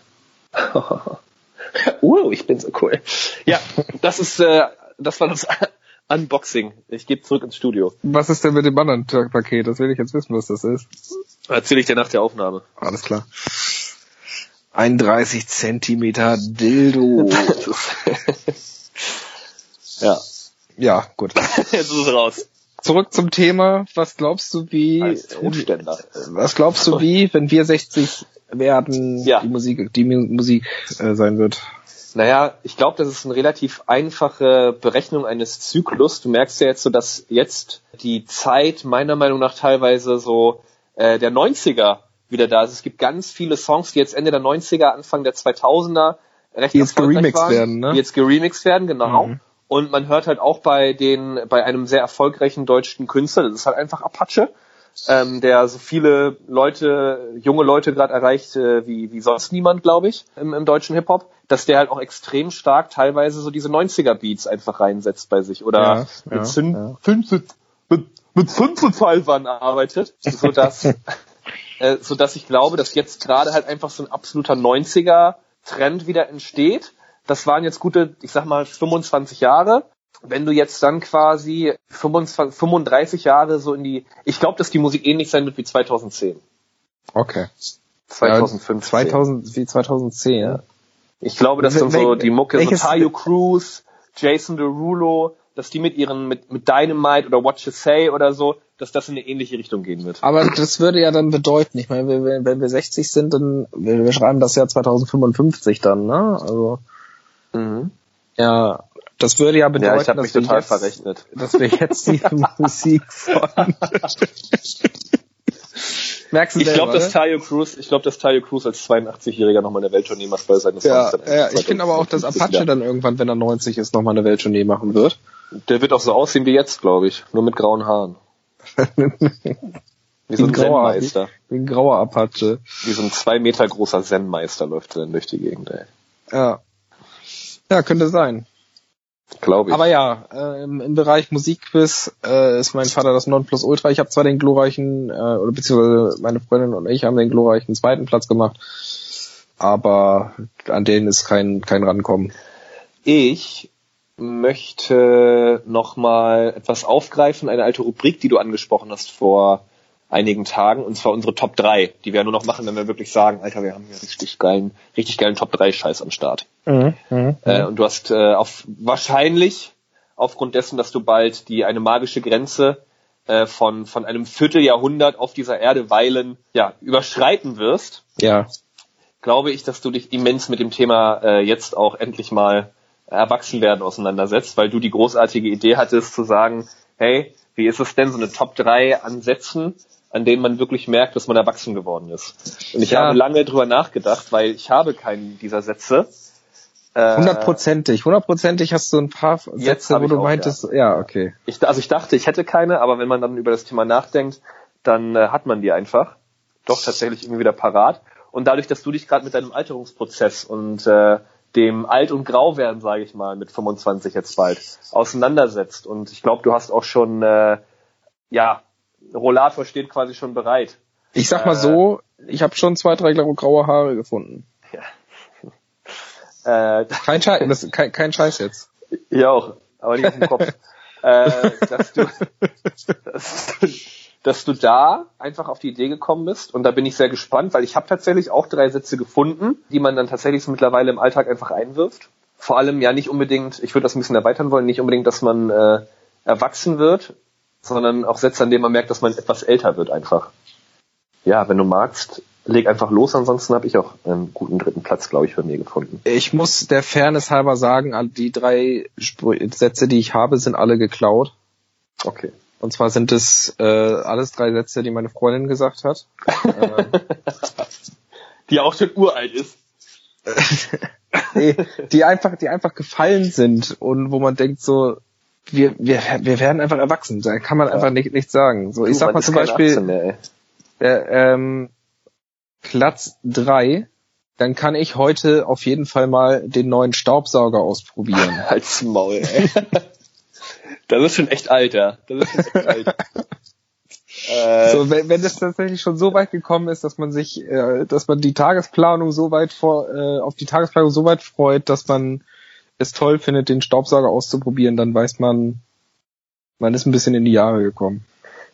uh, ich bin so cool. Ja, das ist, äh, das war das Unboxing. Ich gebe zurück ins Studio. Was ist denn mit dem anderen Paket? Das will ich jetzt wissen, was das ist. Erzähle ich dir nach der Aufnahme. Alles klar. 31 Zentimeter Dildo. ja. Ja, gut. Jetzt ist es raus. Zurück zum Thema. Was glaubst du, wie, was glaubst du, wie, wenn wir 60 werden ja. die Musik, die Musik äh, sein wird? Naja, ich glaube, das ist eine relativ einfache Berechnung eines Zyklus. Du merkst ja jetzt so, dass jetzt die Zeit meiner Meinung nach teilweise so äh, der 90er wieder da ist. Es gibt ganz viele Songs, die jetzt Ende der 90er, Anfang der 2000er recht die jetzt geremixed waren, werden, ne? Die jetzt geremixed werden, genau. Mhm. Und man hört halt auch bei den, bei einem sehr erfolgreichen deutschen Künstler, das ist halt einfach Apache, ähm, der so viele Leute, junge Leute gerade erreicht äh, wie, wie sonst niemand, glaube ich, im, im deutschen Hip-Hop, dass der halt auch extrem stark teilweise so diese 90er-Beats einfach reinsetzt bei sich oder ja, mit, ja, Syn ja. Mit, mit Synthesizern arbeitet, so dass, äh, so dass ich glaube, dass jetzt gerade halt einfach so ein absoluter 90er-Trend wieder entsteht. Das waren jetzt gute, ich sag mal, 25 Jahre wenn du jetzt dann quasi 25, 35 Jahre so in die, ich glaube, dass die Musik ähnlich sein wird wie 2010. Okay. 2015. 2000, wie 2010, ja. Ich glaube, dass dann so die Mucke, so Tayo Cruz, Jason Derulo, dass die mit ihren, mit, mit Dynamite oder What You Say oder so, dass das in eine ähnliche Richtung gehen wird. Aber das würde ja dann bedeuten, ich meine, wenn, wenn wir 60 sind, dann, wir, wir schreiben das Jahr 2055 dann, ne? Also. Mhm. Ja, das würde ja bedeuten, ja, ich dass, wir jetzt, verrechnet. dass wir jetzt die Musik von Merkst du ich glaube, dass Tayo Cruz, ich glaube, dass Tayo Cruz als 82-Jähriger nochmal eine Welttournee macht bei seinen ja, Songs. Ja, ich finde aber auch, dass Apache dann irgendwann, wenn er 90 ist, nochmal eine Welttournee machen wird. Der wird auch so aussehen wie jetzt, glaube ich. Nur mit grauen Haaren. wie so ein, Zen-Meister. Wie, wie ein grauer Apache. Wie so ein zwei Meter großer Zen-Meister läuft er dann durch die Gegend, ey. Ja. Ja, könnte sein. Glaube ich. Aber ja, äh, im, im Bereich Musikquiz äh, ist mein Vater das Nonplusultra. Ich habe zwar den glorreichen, äh, oder beziehungsweise meine Freundin und ich haben den glorreichen zweiten Platz gemacht, aber an denen ist kein, kein Rankommen. Ich möchte nochmal etwas aufgreifen, eine alte Rubrik, die du angesprochen hast vor einigen Tagen, und zwar unsere Top 3, die wir ja nur noch machen, wenn wir wirklich sagen, Alter, wir haben hier richtig geilen, richtig geilen Top 3 Scheiß am Start. Mhm, mh, äh, und du hast äh, auf wahrscheinlich aufgrund dessen, dass du bald die eine magische Grenze äh, von von einem Vierteljahrhundert auf dieser Erde weilen, ja, überschreiten wirst. Ja. Glaube ich, dass du dich immens mit dem Thema äh, jetzt auch endlich mal erwachsen werden auseinandersetzt, weil du die großartige Idee hattest zu sagen, hey, wie ist es denn so eine Top 3 an Sätzen, an denen man wirklich merkt, dass man erwachsen geworden ist? Und ich ja. habe lange drüber nachgedacht, weil ich habe keinen dieser Sätze. Äh, hundertprozentig, hundertprozentig hast du ein paar Sätze, wo du auch, meintest, ja. ja, okay. Ich, also ich dachte, ich hätte keine, aber wenn man dann über das Thema nachdenkt, dann äh, hat man die einfach. Doch tatsächlich irgendwie wieder parat. Und dadurch, dass du dich gerade mit deinem Alterungsprozess und äh, dem Alt- und Grauwerden, sage ich mal, mit 25 jetzt bald auseinandersetzt. Und ich glaube, du hast auch schon, äh, ja, Rollator steht quasi schon bereit. Ich sag mal äh, so, ich habe schon zwei, drei graue Haare gefunden. Ja. äh, kein, Scheiß, das, kein, kein Scheiß jetzt. Ja auch, aber nicht auf dem Kopf. äh, dass du, dass, dass du da einfach auf die Idee gekommen bist. Und da bin ich sehr gespannt, weil ich habe tatsächlich auch drei Sätze gefunden, die man dann tatsächlich so mittlerweile im Alltag einfach einwirft. Vor allem ja nicht unbedingt, ich würde das ein bisschen erweitern wollen, nicht unbedingt, dass man äh, erwachsen wird, sondern auch Sätze, an denen man merkt, dass man etwas älter wird einfach. Ja, wenn du magst, leg einfach los, ansonsten habe ich auch einen guten dritten Platz, glaube ich, für mir gefunden. Ich muss der Fairness halber sagen, die drei Sätze, die ich habe, sind alle geklaut. Okay. Und zwar sind es äh, alles drei Sätze, die meine Freundin gesagt hat. die auch schon uralt ist. nee, die einfach, die einfach gefallen sind und wo man denkt so, wir, wir, wir werden einfach erwachsen. Da kann man ja. einfach nicht, nichts sagen. So, ich du, sag mal zum Beispiel, mehr, äh, ähm, Platz drei, dann kann ich heute auf jeden Fall mal den neuen Staubsauger ausprobieren. Als Maul, ey. Das ist schon echt alt, ja. Das ist schon echt alt. Äh, so, wenn, wenn es tatsächlich schon so weit gekommen ist, dass man sich, äh, dass man die Tagesplanung so weit vor, äh, auf die Tagesplanung so weit freut, dass man es toll findet, den Staubsauger auszuprobieren, dann weiß man, man ist ein bisschen in die Jahre gekommen.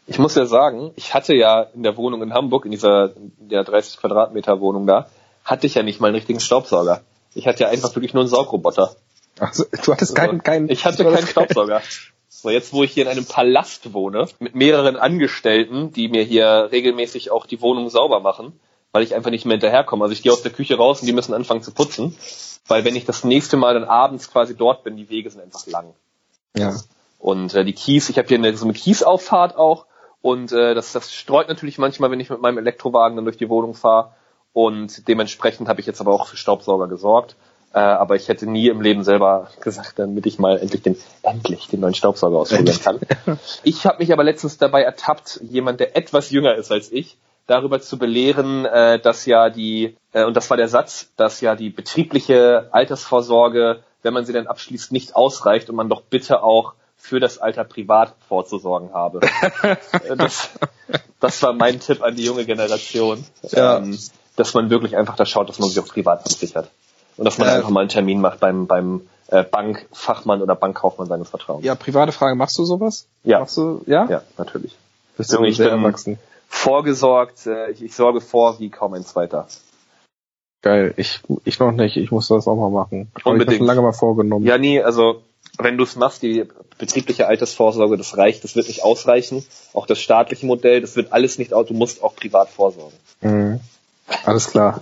Ich muss ja sagen, ich hatte ja in der Wohnung in Hamburg, in dieser der 30 Quadratmeter Wohnung da, hatte ich ja nicht mal einen richtigen Staubsauger. Ich hatte ja einfach wirklich nur einen Saugroboter. Also, du hattest keinen, keinen. Ich hatte keinen Staubsauger. So, jetzt wo ich hier in einem Palast wohne, mit mehreren Angestellten, die mir hier regelmäßig auch die Wohnung sauber machen, weil ich einfach nicht mehr hinterherkomme. Also ich gehe aus der Küche raus und die müssen anfangen zu putzen, weil wenn ich das nächste Mal dann abends quasi dort bin, die Wege sind einfach lang. Ja. Und äh, die Kies, ich habe hier eine, so eine Kiesauffahrt auch und äh, das, das streut natürlich manchmal, wenn ich mit meinem Elektrowagen dann durch die Wohnung fahre. Und dementsprechend habe ich jetzt aber auch für Staubsauger gesorgt. Äh, aber ich hätte nie im Leben selber gesagt, damit ich mal endlich den, endlich den neuen Staubsauger ausprobieren kann. ich habe mich aber letztens dabei ertappt, jemand, der etwas jünger ist als ich, darüber zu belehren, äh, dass ja die, äh, und das war der Satz, dass ja die betriebliche Altersvorsorge, wenn man sie dann abschließt, nicht ausreicht und man doch bitte auch für das Alter privat vorzusorgen habe. das, das war mein Tipp an die junge Generation, ja. ähm, dass man wirklich einfach da schaut, dass man sich auch privat absichert. Und dass man äh, einfach mal einen Termin macht beim, beim äh, Bankfachmann oder Bankkaufmann seines Vertrauens. Ja, private Frage, machst du sowas? Ja. Machst du, ja? Ja, natürlich. Bist du ich sehr bin erwachsen. vorgesorgt, äh, ich, ich sorge vor wie kaum ein zweiter. Geil, ich, ich noch nicht, ich muss das auch mal machen. Unbedingt. Ich schon lange mal vorgenommen. Ja, nie, also wenn du es machst, die betriebliche Altersvorsorge, das reicht, das wird nicht ausreichen. Auch das staatliche Modell, das wird alles nicht, du musst auch privat vorsorgen. Mhm. Alles klar.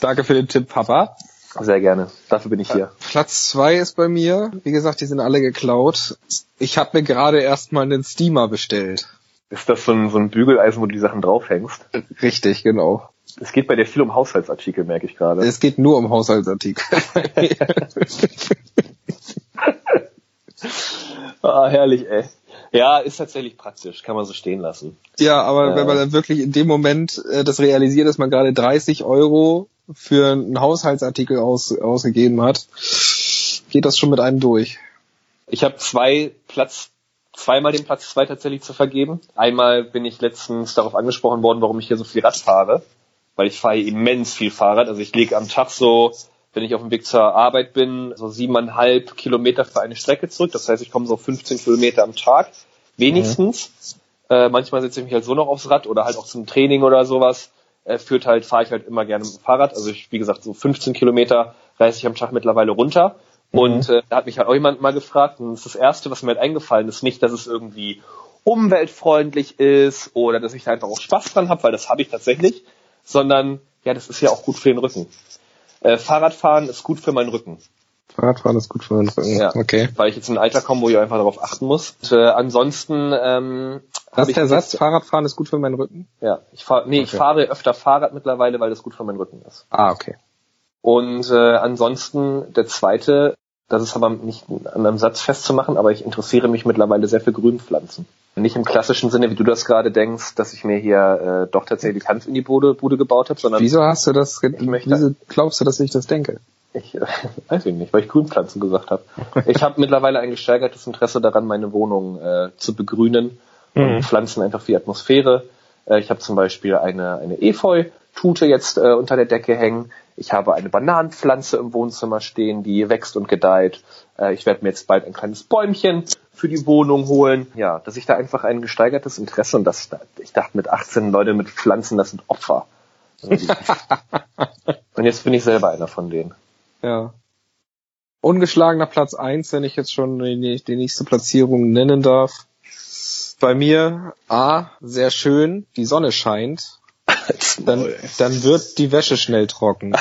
Danke für den Tipp, Papa. Sehr gerne. Dafür bin ich hier. Platz zwei ist bei mir. Wie gesagt, die sind alle geklaut. Ich habe mir gerade erstmal einen Steamer bestellt. Ist das so ein, so ein Bügeleisen, wo du die Sachen draufhängst? Richtig, genau. Es geht bei dir viel um Haushaltsartikel, merke ich gerade. Es geht nur um Haushaltsartikel. ah, herrlich, ey. Ja, ist tatsächlich praktisch, kann man so stehen lassen. Ja, aber äh, wenn man dann wirklich in dem Moment äh, das realisiert, dass man gerade 30 Euro für einen Haushaltsartikel aus, ausgegeben hat, geht das schon mit einem durch. Ich habe zwei Platz, zweimal den Platz zwei tatsächlich zu vergeben. Einmal bin ich letztens darauf angesprochen worden, warum ich hier so viel Rad fahre, weil ich fahre immens viel Fahrrad. Also ich lege am Tag so, wenn ich auf dem Weg zur Arbeit bin, so siebeneinhalb Kilometer für eine Strecke zurück. Das heißt, ich komme so 15 Kilometer am Tag, wenigstens. Mhm. Äh, manchmal setze ich mich halt so noch aufs Rad oder halt auch zum Training oder sowas. Äh, führt halt, fahre ich halt immer gerne mit dem Fahrrad. Also ich, wie gesagt, so 15 Kilometer reiße ich am Tag mittlerweile runter. Mhm. Und äh, da hat mich halt auch jemand mal gefragt, und das ist das Erste, was mir halt eingefallen ist, nicht, dass es irgendwie umweltfreundlich ist oder dass ich da einfach auch Spaß dran habe, weil das habe ich tatsächlich, sondern ja, das ist ja auch gut für den Rücken. Äh, Fahrradfahren ist gut für meinen Rücken. Fahrradfahren ist gut für meinen Rücken. Ja, okay. Weil ich jetzt in ein Alter komme, wo ich einfach darauf achten muss. Und, äh, ansonsten ähm, das ist der Satz, Fahrradfahren ist gut für meinen Rücken? Ja, ich fahre nee, okay. ich fahre öfter Fahrrad mittlerweile, weil das gut für meinen Rücken ist. Ah, okay. Und äh, ansonsten der zweite, das ist aber nicht an einem Satz festzumachen, aber ich interessiere mich mittlerweile sehr für Grünpflanzen. Nicht im klassischen Sinne, wie du das gerade denkst, dass ich mir hier äh, doch tatsächlich Hanf in die Bude, Bude gebaut habe, sondern wieso hast du das? Möchte, wieso glaubst du, dass ich das denke? Ich äh, weiß ich nicht, weil ich Grünpflanzen gesagt habe. ich habe mittlerweile ein gesteigertes Interesse daran, meine Wohnung äh, zu begrünen und mhm. Pflanzen einfach für die Atmosphäre. Äh, ich habe zum Beispiel eine, eine Efeu-Tute jetzt äh, unter der Decke hängen. Ich habe eine Bananenpflanze im Wohnzimmer stehen, die wächst und gedeiht. Äh, ich werde mir jetzt bald ein kleines Bäumchen für die Wohnung holen. Ja, dass ich da einfach ein gesteigertes Interesse und das, ich dachte mit 18 Leute mit Pflanzen, das sind Opfer. und jetzt bin ich selber einer von denen. Ja. Ungeschlagener Platz eins, wenn ich jetzt schon die, die nächste Platzierung nennen darf. Bei mir, A, sehr schön, die Sonne scheint. Dann, dann wird die Wäsche schnell trocken.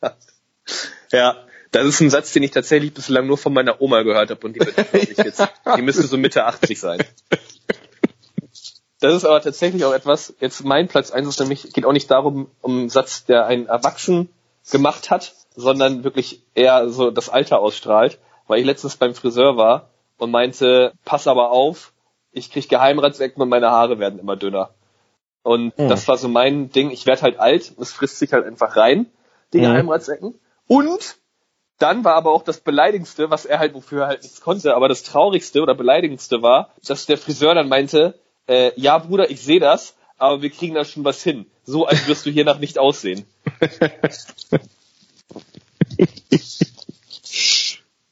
ja, das ist ein Satz, den ich tatsächlich bislang nur von meiner Oma gehört habe und die, ich jetzt, die müsste so Mitte 80 sein. Das ist aber tatsächlich auch etwas, jetzt mein Platz eins ist nämlich, geht auch nicht darum, um einen Satz, der ein Erwachsen gemacht hat, sondern wirklich eher so das Alter ausstrahlt, weil ich letztens beim Friseur war und meinte, pass aber auf, ich krieg Geheimratsecken und meine Haare werden immer dünner. Und mhm. das war so mein Ding, ich werde halt alt, es frisst sich halt einfach rein, die mhm. Geheimratsecken. Und dann war aber auch das Beleidigendste, was er halt, wofür er halt nichts konnte, aber das Traurigste oder Beleidigendste war, dass der Friseur dann meinte, äh, ja Bruder, ich sehe das, aber wir kriegen da schon was hin. So als wirst du hiernach nicht aussehen.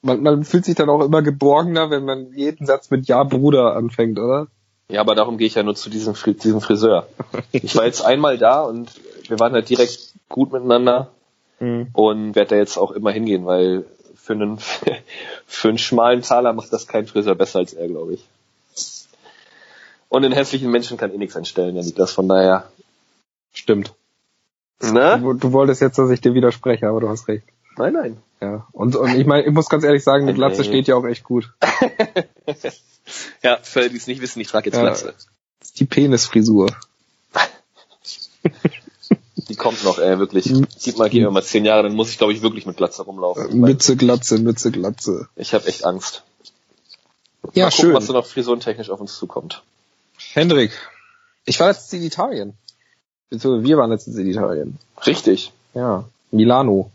man, man fühlt sich dann auch immer geborgener, wenn man jeden Satz mit Ja, Bruder anfängt, oder? Ja, aber darum gehe ich ja nur zu diesem, diesem Friseur. Ich war jetzt einmal da und wir waren halt direkt gut miteinander mhm. und werde da jetzt auch immer hingehen, weil für einen, für einen schmalen Taler macht das kein Friseur besser als er, glaube ich. Und den hässlichen Menschen kann eh nichts entstellen, ja, das von daher. Stimmt. Ne? Du, du wolltest jetzt, dass ich dir widerspreche, aber du hast recht. Nein, nein. Ja. Und, und ich meine, ich muss ganz ehrlich sagen, die Glatze steht ja auch echt gut. ja, für die es nicht wissen, ich trage jetzt ja, Glatze. Die Penisfrisur. die kommt noch, ey, wirklich. Gib mal, gib mir mal zehn Jahre, dann muss ich, glaube ich, wirklich mit Glatze rumlaufen. Mütze, Glatze, Mütze, Glatze. Ich habe echt Angst. Ja, mal gucken, schön. was so noch frisurentechnisch auf uns zukommt. Hendrik, ich war letztens in Italien. Wir waren letztens in Italien. Richtig. Ja. Milano.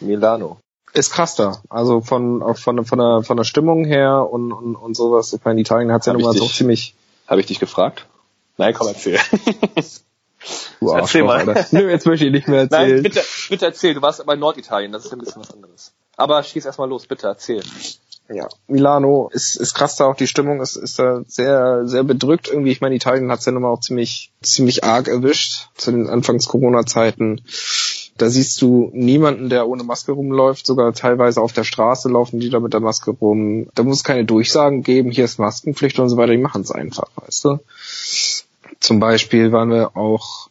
Milano. Ist krass da. Also von, von, von, der, von der Stimmung her und, und, und sowas. Ich meine, Italien hat ja nun mal so ziemlich. Habe ich dich gefragt? Nein, komm, erzähl. Du erzähl mal. Oder? Nö, jetzt möchte ich nicht mehr erzählen. Nein, bitte, bitte erzähl. Du warst aber in Norditalien, das ist ein bisschen was anderes. Aber schieß erstmal los, bitte, erzähl. Ja, Milano ist, ist krass da auch die Stimmung ist, ist da sehr, sehr bedrückt irgendwie. Ich meine, Italien hat es ja nun mal auch ziemlich, ziemlich arg erwischt zu den Anfangs-Corona-Zeiten. Da siehst du niemanden, der ohne Maske rumläuft. Sogar teilweise auf der Straße laufen die da mit der Maske rum. Da muss es keine Durchsagen geben, hier ist Maskenpflicht und so weiter. Die machen es einfach, weißt du. Zum Beispiel waren wir auch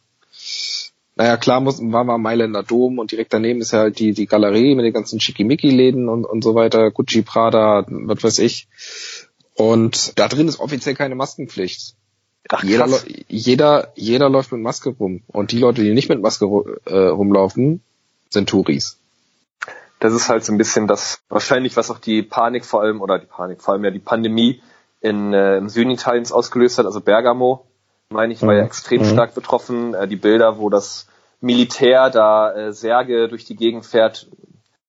naja, klar mussten, waren wir am Mailänder Dom und direkt daneben ist ja halt die, die Galerie mit den ganzen Schickimicki-Läden und, und so weiter, Gucci, Prada, was weiß ich. Und da drin ist offiziell keine Maskenpflicht. Ach, jeder, jeder, jeder läuft mit Maske rum. Und die Leute, die nicht mit Maske äh, rumlaufen, sind Touris. Das ist halt so ein bisschen das, wahrscheinlich, was auch die Panik vor allem, oder die Panik, vor allem ja die Pandemie in, äh, im Süden Italiens ausgelöst hat, also Bergamo, meine ich, war ja mhm. extrem mhm. stark betroffen. Äh, die Bilder, wo das Militär da äh, Särge durch die Gegend fährt,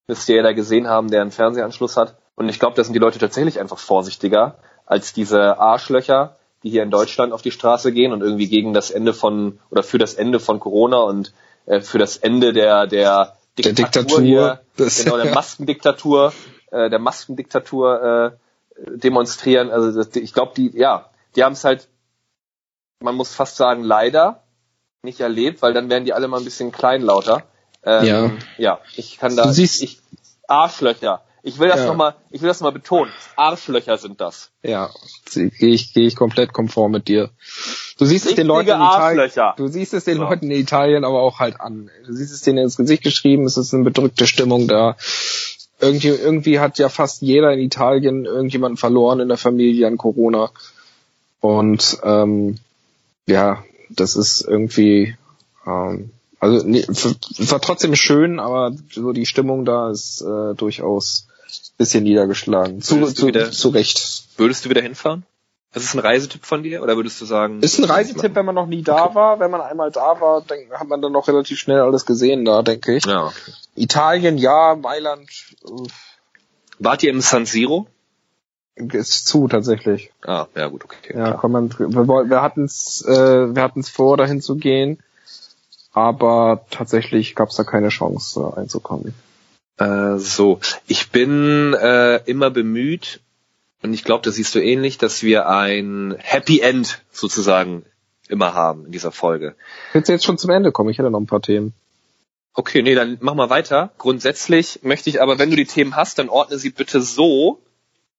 müsst ihr ja da gesehen haben, der einen Fernsehanschluss hat. Und ich glaube, da sind die Leute tatsächlich einfach vorsichtiger als diese Arschlöcher, die hier in Deutschland auf die Straße gehen und irgendwie gegen das Ende von oder für das Ende von Corona und äh, für das Ende der der Diktatur, der Diktatur hier, das, genau der Maskendiktatur, äh, der Maskendiktatur äh, demonstrieren. Also das, ich glaube, die ja, die haben es halt, man muss fast sagen, leider nicht erlebt, weil dann wären die alle mal ein bisschen kleinlauter. Ähm, Ja. Ja, ich kann da, Du siehst- ich, Arschlöcher. Ich will das Ja. noch mal, ich will das noch mal betonen. Arschlöcher sind das. Ja, gehe ich, gehe ich komplett konform mit dir. Du siehst es den Leuten in Richtige Italien, du siehst es den So. Leuten in Italien aber auch halt an. Du siehst es denen ins Gesicht geschrieben, es ist eine bedrückte Stimmung da. Irgendwie, irgendwie hat ja fast jeder in Italien irgendjemanden verloren in der Familie an Corona. Und ähm, ja, das ist irgendwie, ähm, also nee, war trotzdem schön, aber so die Stimmung da ist äh, durchaus bisschen niedergeschlagen. Zu, zu, wieder- zu Recht. Würdest du wieder hinfahren? Das ist ein Reisetipp von dir? Oder würdest du sagen? Ist ein Reisetipp, wenn man noch nie da war. Wenn man einmal da war, dann hat man dann noch relativ schnell alles gesehen da, denke ich. Ja, okay. Italien, ja, Mailand äh, Wart ihr im San Siro? ist zu tatsächlich. Ah, ja gut, okay. Ja, klar. kann man, wir, wir hatten es äh, wir hatten's vor, dahin zu gehen, aber tatsächlich gab es da keine Chance äh, einzukommen. Äh, so, ich bin äh, immer bemüht, und ich glaube, das siehst du ähnlich, dass wir ein Happy End sozusagen immer haben in dieser Folge. Willst du jetzt schon zum Ende kommen? Ich hätte noch ein paar Themen. Okay, nee, dann mach mal weiter. Grundsätzlich möchte ich aber, wenn du die Themen hast, dann ordne sie bitte so,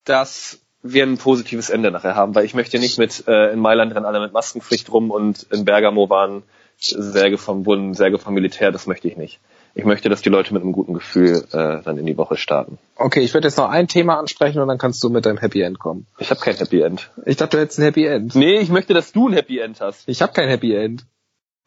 dass wir ein positives Ende nachher haben, weil ich möchte nicht mit äh, in Mailand rennen alle mit Maskenpflicht rum und in Bergamo waren Särge vom wurden Särge vom Militär, das möchte ich nicht. Ich möchte, dass die Leute mit einem guten Gefühl äh, dann in die Woche starten. Okay, ich werde jetzt noch ein Thema ansprechen und dann kannst du mit deinem Happy End kommen. Ich habe kein Happy End. Ich dachte, du hättest ein Happy End. Nee, ich möchte, dass du ein Happy End hast. Ich habe kein Happy End.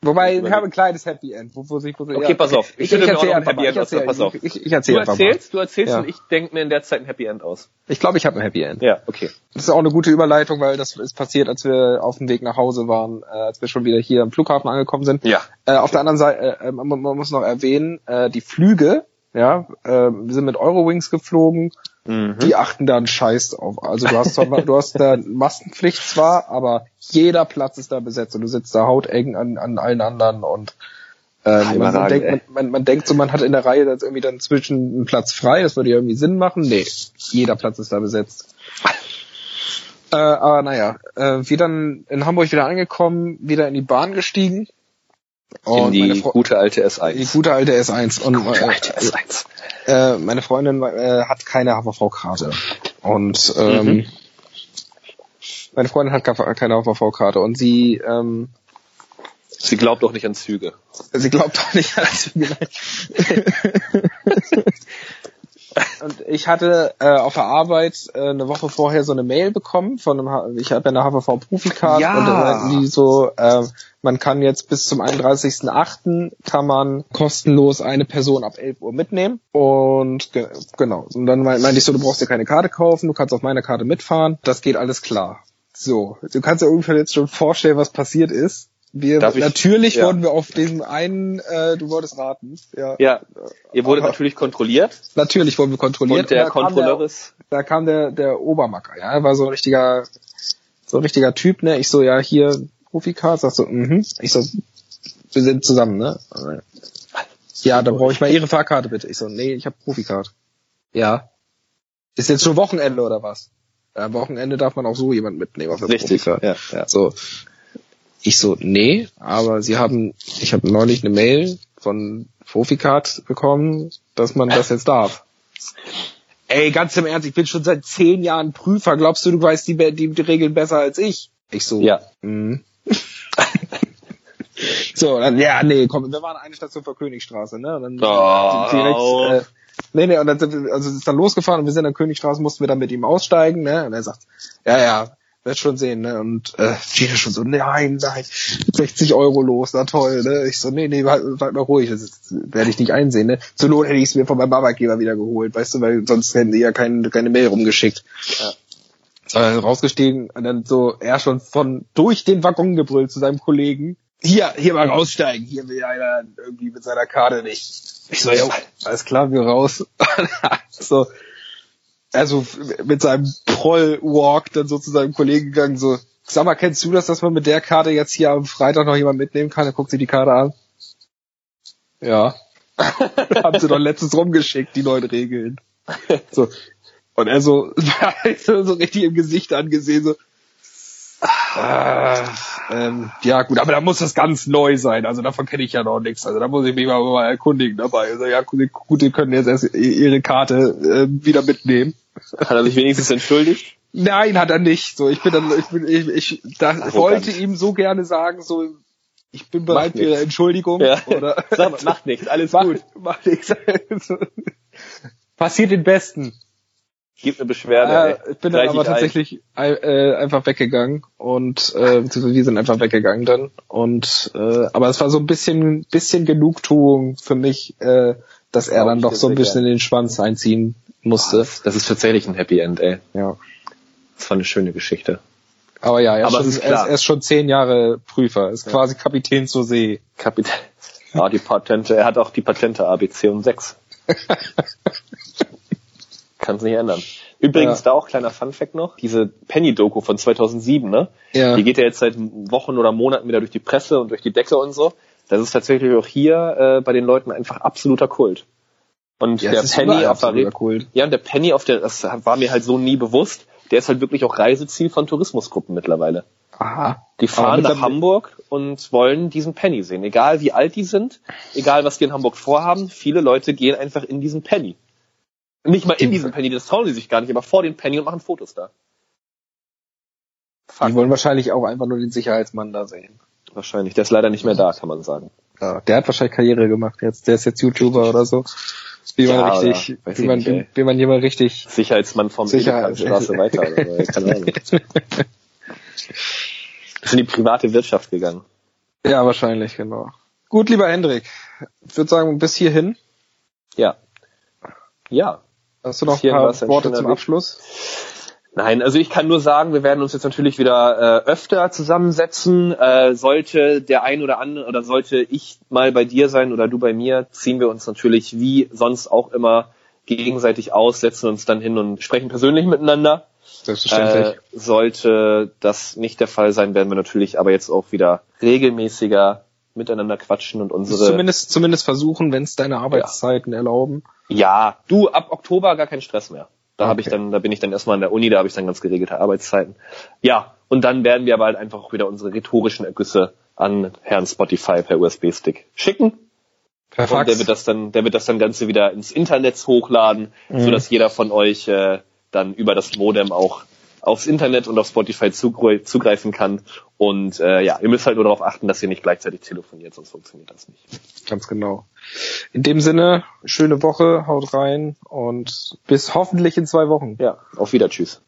Wobei, Ich ich habe ein kleines Happy End. Wo, wo sich, wo, Okay, pass auf. Ich, ich, würde mir erzähl auch noch ein Happy. End Ich aus. erzähl, Pass auf. ich, ich, ich Du erzähl einfach mal. erzählst, du erzählst Ja. und ich denke mir in der Zeit ein Happy End aus. Ich glaube, ich habe ein Happy End. Ja, okay. Das ist auch eine gute Überleitung, weil das ist passiert, als wir auf dem Weg nach Hause waren, äh, als wir schon wieder hier am Flughafen angekommen sind. Ja. Äh, auf der anderen Seite, äh, man, man muss noch erwähnen, äh, die Flüge, ja, äh, wir sind mit Eurowings geflogen, Mhm. die achten da einen Scheiß auf. Also du hast zwar, du hast da Maskenpflicht zwar, aber jeder Platz ist da besetzt und du sitzt da hauteng an, an allen anderen und ähm, man, überragend, denkt, man, man, man denkt so, man hat in der Reihe jetzt irgendwie dann zwischen einen Platz frei, das würde ja irgendwie Sinn machen. Nee, jeder Platz ist da besetzt. Äh, aber naja, äh, wir dann in Hamburg wieder angekommen, wieder in die Bahn gestiegen. In meine die gute alte die S1. gute alte S1. Und Gute äh, alte S1. äh, meine Freundin äh, hat keine HVV-Karte. Und ähm, Mhm. meine Freundin hat keine HVV-Karte und sie ähm, Sie glaubt auch nicht an Züge. sie glaubt auch nicht an Züge. Und ich hatte äh, auf der Arbeit äh, eine Woche vorher so eine Mail bekommen von einem, H- ich habe ja eine HVV Profikarte Ja. und da meinten die so, äh, man kann jetzt bis zum 31.08. kann man kostenlos eine Person ab 11 Uhr mitnehmen und ge genau. Und dann mein- meinte ich so, du brauchst dir keine Karte kaufen, du kannst auf meiner Karte mitfahren, das geht alles klar. So, du kannst dir ungefähr jetzt schon vorstellen, was passiert ist. Wir, Darf ich- natürlich ja. wurden wir auf diesem einen, äh, du wolltest raten, ja. Ja, ihr wurdet Aber- natürlich kontrolliert Natürlich wurden wir kontrolliert. und der da kam Kontrolleur der, ist da kam der, der Obermacker, ja, er war so ein richtiger, so ein richtiger Typ, ne? Ich so, ja, hier, Profikart, sagst so, mhm. Ich so, wir sind zusammen, ne? Ja, dann brauche ich mal Ihre Fahrkarte bitte. Ich so, nee, ich habe Profikart. Ja. Ist jetzt schon Wochenende oder was? Am Wochenende darf man auch so jemanden mitnehmen auf der richtig. Profikart. Ja, ja. So. Ich so, nee, aber sie haben, ich habe neulich eine Mail von Profikart bekommen, dass man das jetzt darf. Ey, ganz im Ernst, ich bin schon seit zehn Jahren Prüfer. Glaubst du, du weißt die, die, die Regeln besser als ich? Ich so, Ja. mhm. so, dann, ja, nee, komm, wir waren eine Station vor Königstraße, ne? Und dann Oh. direkt, äh, nee, nee, und dann sind wir, also es ist dann losgefahren und wir sind an Königstraße, mussten wir dann mit ihm aussteigen, ne? Und er sagt, ja, ja, wird schon sehen, ne? Und äh, Gina schon so, nein, nein, 60 Euro los, na toll, ne? Ich so, nee, nee, bleib, bleib mal ruhig, das werde ich nicht einsehen, ne? Zur Not hätte ich es mir von meinem Arbeitgeber wieder geholt, weißt du, weil sonst hätten die ja kein, keine Mail rumgeschickt. Ja. So, dann rausgestiegen und dann so, er schon von durch den Waggon gebrüllt zu seinem Kollegen, hier, hier mal raussteigen, hier will einer irgendwie mit seiner Karte nicht. Ich so, ja, alles klar, wir raus. so, also mit seinem Proll-Walk dann so zu seinem Kollegen gegangen, so, sag mal, kennst du das, dass man mit der Karte jetzt hier am Freitag noch jemand mitnehmen kann? Dann guckt sie die Karte an. Ja. Haben sie doch letztens rumgeschickt, die neuen Regeln. So. Und er so, so richtig im Gesicht angesehen, so, Ah, ähm, ja gut, aber da muss das ganz neu sein. Also davon kenne ich ja noch nichts. Also da muss ich mich mal, mal erkundigen dabei. Also ja, gut, die können jetzt erst ihre Karte äh, wieder mitnehmen. Hat er sich wenigstens entschuldigt? Nein, hat er nicht. So, ich bin dann, ich bin, ich, ich da, wollte ihm so gerne sagen, so, ich bin bereit für Entschuldigung. Ja. Oder Sag macht nichts, alles mach, gut. Macht nichts. Passiert den Besten. Gibt eine Beschwerde. Äh, ich bin dann aber tatsächlich äh, einfach weggegangen und äh, wir sind einfach weggegangen dann und äh, aber es war so ein bisschen bisschen Genugtuung für mich, äh, dass er dann doch so ein bisschen in den Schwanz einziehen musste. Oh, das ist tatsächlich ein Happy End, ey. Ja. Das war eine schöne Geschichte. Aber ja, er, aber ist, schon, er, ist, er ist schon zehn Jahre Prüfer, ist ja. quasi Kapitän zur See. Kapitän. Ja, die Patente, er hat auch die Patente ABC und 6. Kann es nicht ändern. Übrigens ja. da auch kleiner Funfact noch, diese Penny-Doku von 2007, ne? Ja. Die geht ja jetzt seit Wochen oder Monaten wieder durch die Presse und durch die Decke und so. Das ist tatsächlich auch hier äh, bei den Leuten einfach absoluter Kult. Und ja, der Penny auf der Kult. Ja, und der Penny auf der, das war mir halt so nie bewusst, der ist halt wirklich auch Reiseziel von Tourismusgruppen mittlerweile. Aha. Die fahren nach Hamburg und wollen diesen Penny sehen. Egal wie alt die sind, egal was die in Hamburg vorhaben, viele Leute gehen einfach in diesen Penny. Nicht mal in diesem Penny, das trauen sie sich gar nicht, aber vor den Penny und machen Fotos da. Fuck. Die wollen wahrscheinlich auch einfach nur den Sicherheitsmann da sehen. Wahrscheinlich. Der ist leider nicht mehr da, kann man sagen. Ja, der hat wahrscheinlich Karriere gemacht jetzt. Der ist jetzt YouTuber oder so. Wie man ja, richtig, wie man, nicht, wie man jemand richtig. Sicherheitsmann vom Sicherheit. Straße weiter. Keine Ahnung. ist in die private Wirtschaft gegangen. Ja, wahrscheinlich, genau. Gut, lieber Hendrik. Ich würde sagen, bis hierhin. Ja. Ja. Hast du noch ein paar Worte zum Abschluss? Nein, also ich kann nur sagen, wir werden uns jetzt natürlich wieder äh, öfter zusammensetzen. Äh, sollte der ein oder andere oder sollte ich mal bei dir sein oder du bei mir, ziehen wir uns natürlich wie sonst auch immer gegenseitig aus, setzen uns dann hin und sprechen persönlich miteinander. Selbstverständlich. Äh, sollte das nicht der Fall sein, werden wir natürlich aber jetzt auch wieder regelmäßiger miteinander quatschen und unsere zumindest zumindest versuchen, wenn es deine Arbeitszeiten ja. erlauben. Ja, du ab Oktober gar keinen Stress mehr. Da okay. habe ich dann, da bin ich dann erstmal in der Uni, da habe ich dann ganz geregelte Arbeitszeiten. Ja, und dann werden wir aber halt einfach auch wieder unsere rhetorischen Ergüsse an Herrn Spotify per USB-Stick schicken. Per Fax. Und der wird das dann, der wird das dann Ganze wieder ins Internet hochladen, mhm. sodass jeder von euch äh, dann über das Modem auch aufs Internet und auf Spotify zugreifen kann. Und äh, ja, ihr müsst halt nur darauf achten, dass ihr nicht gleichzeitig telefoniert, sonst funktioniert das nicht. Ganz genau. In dem Sinne, schöne Woche, haut rein und bis hoffentlich in zwei Wochen. Ja, auf wieder, tschüss.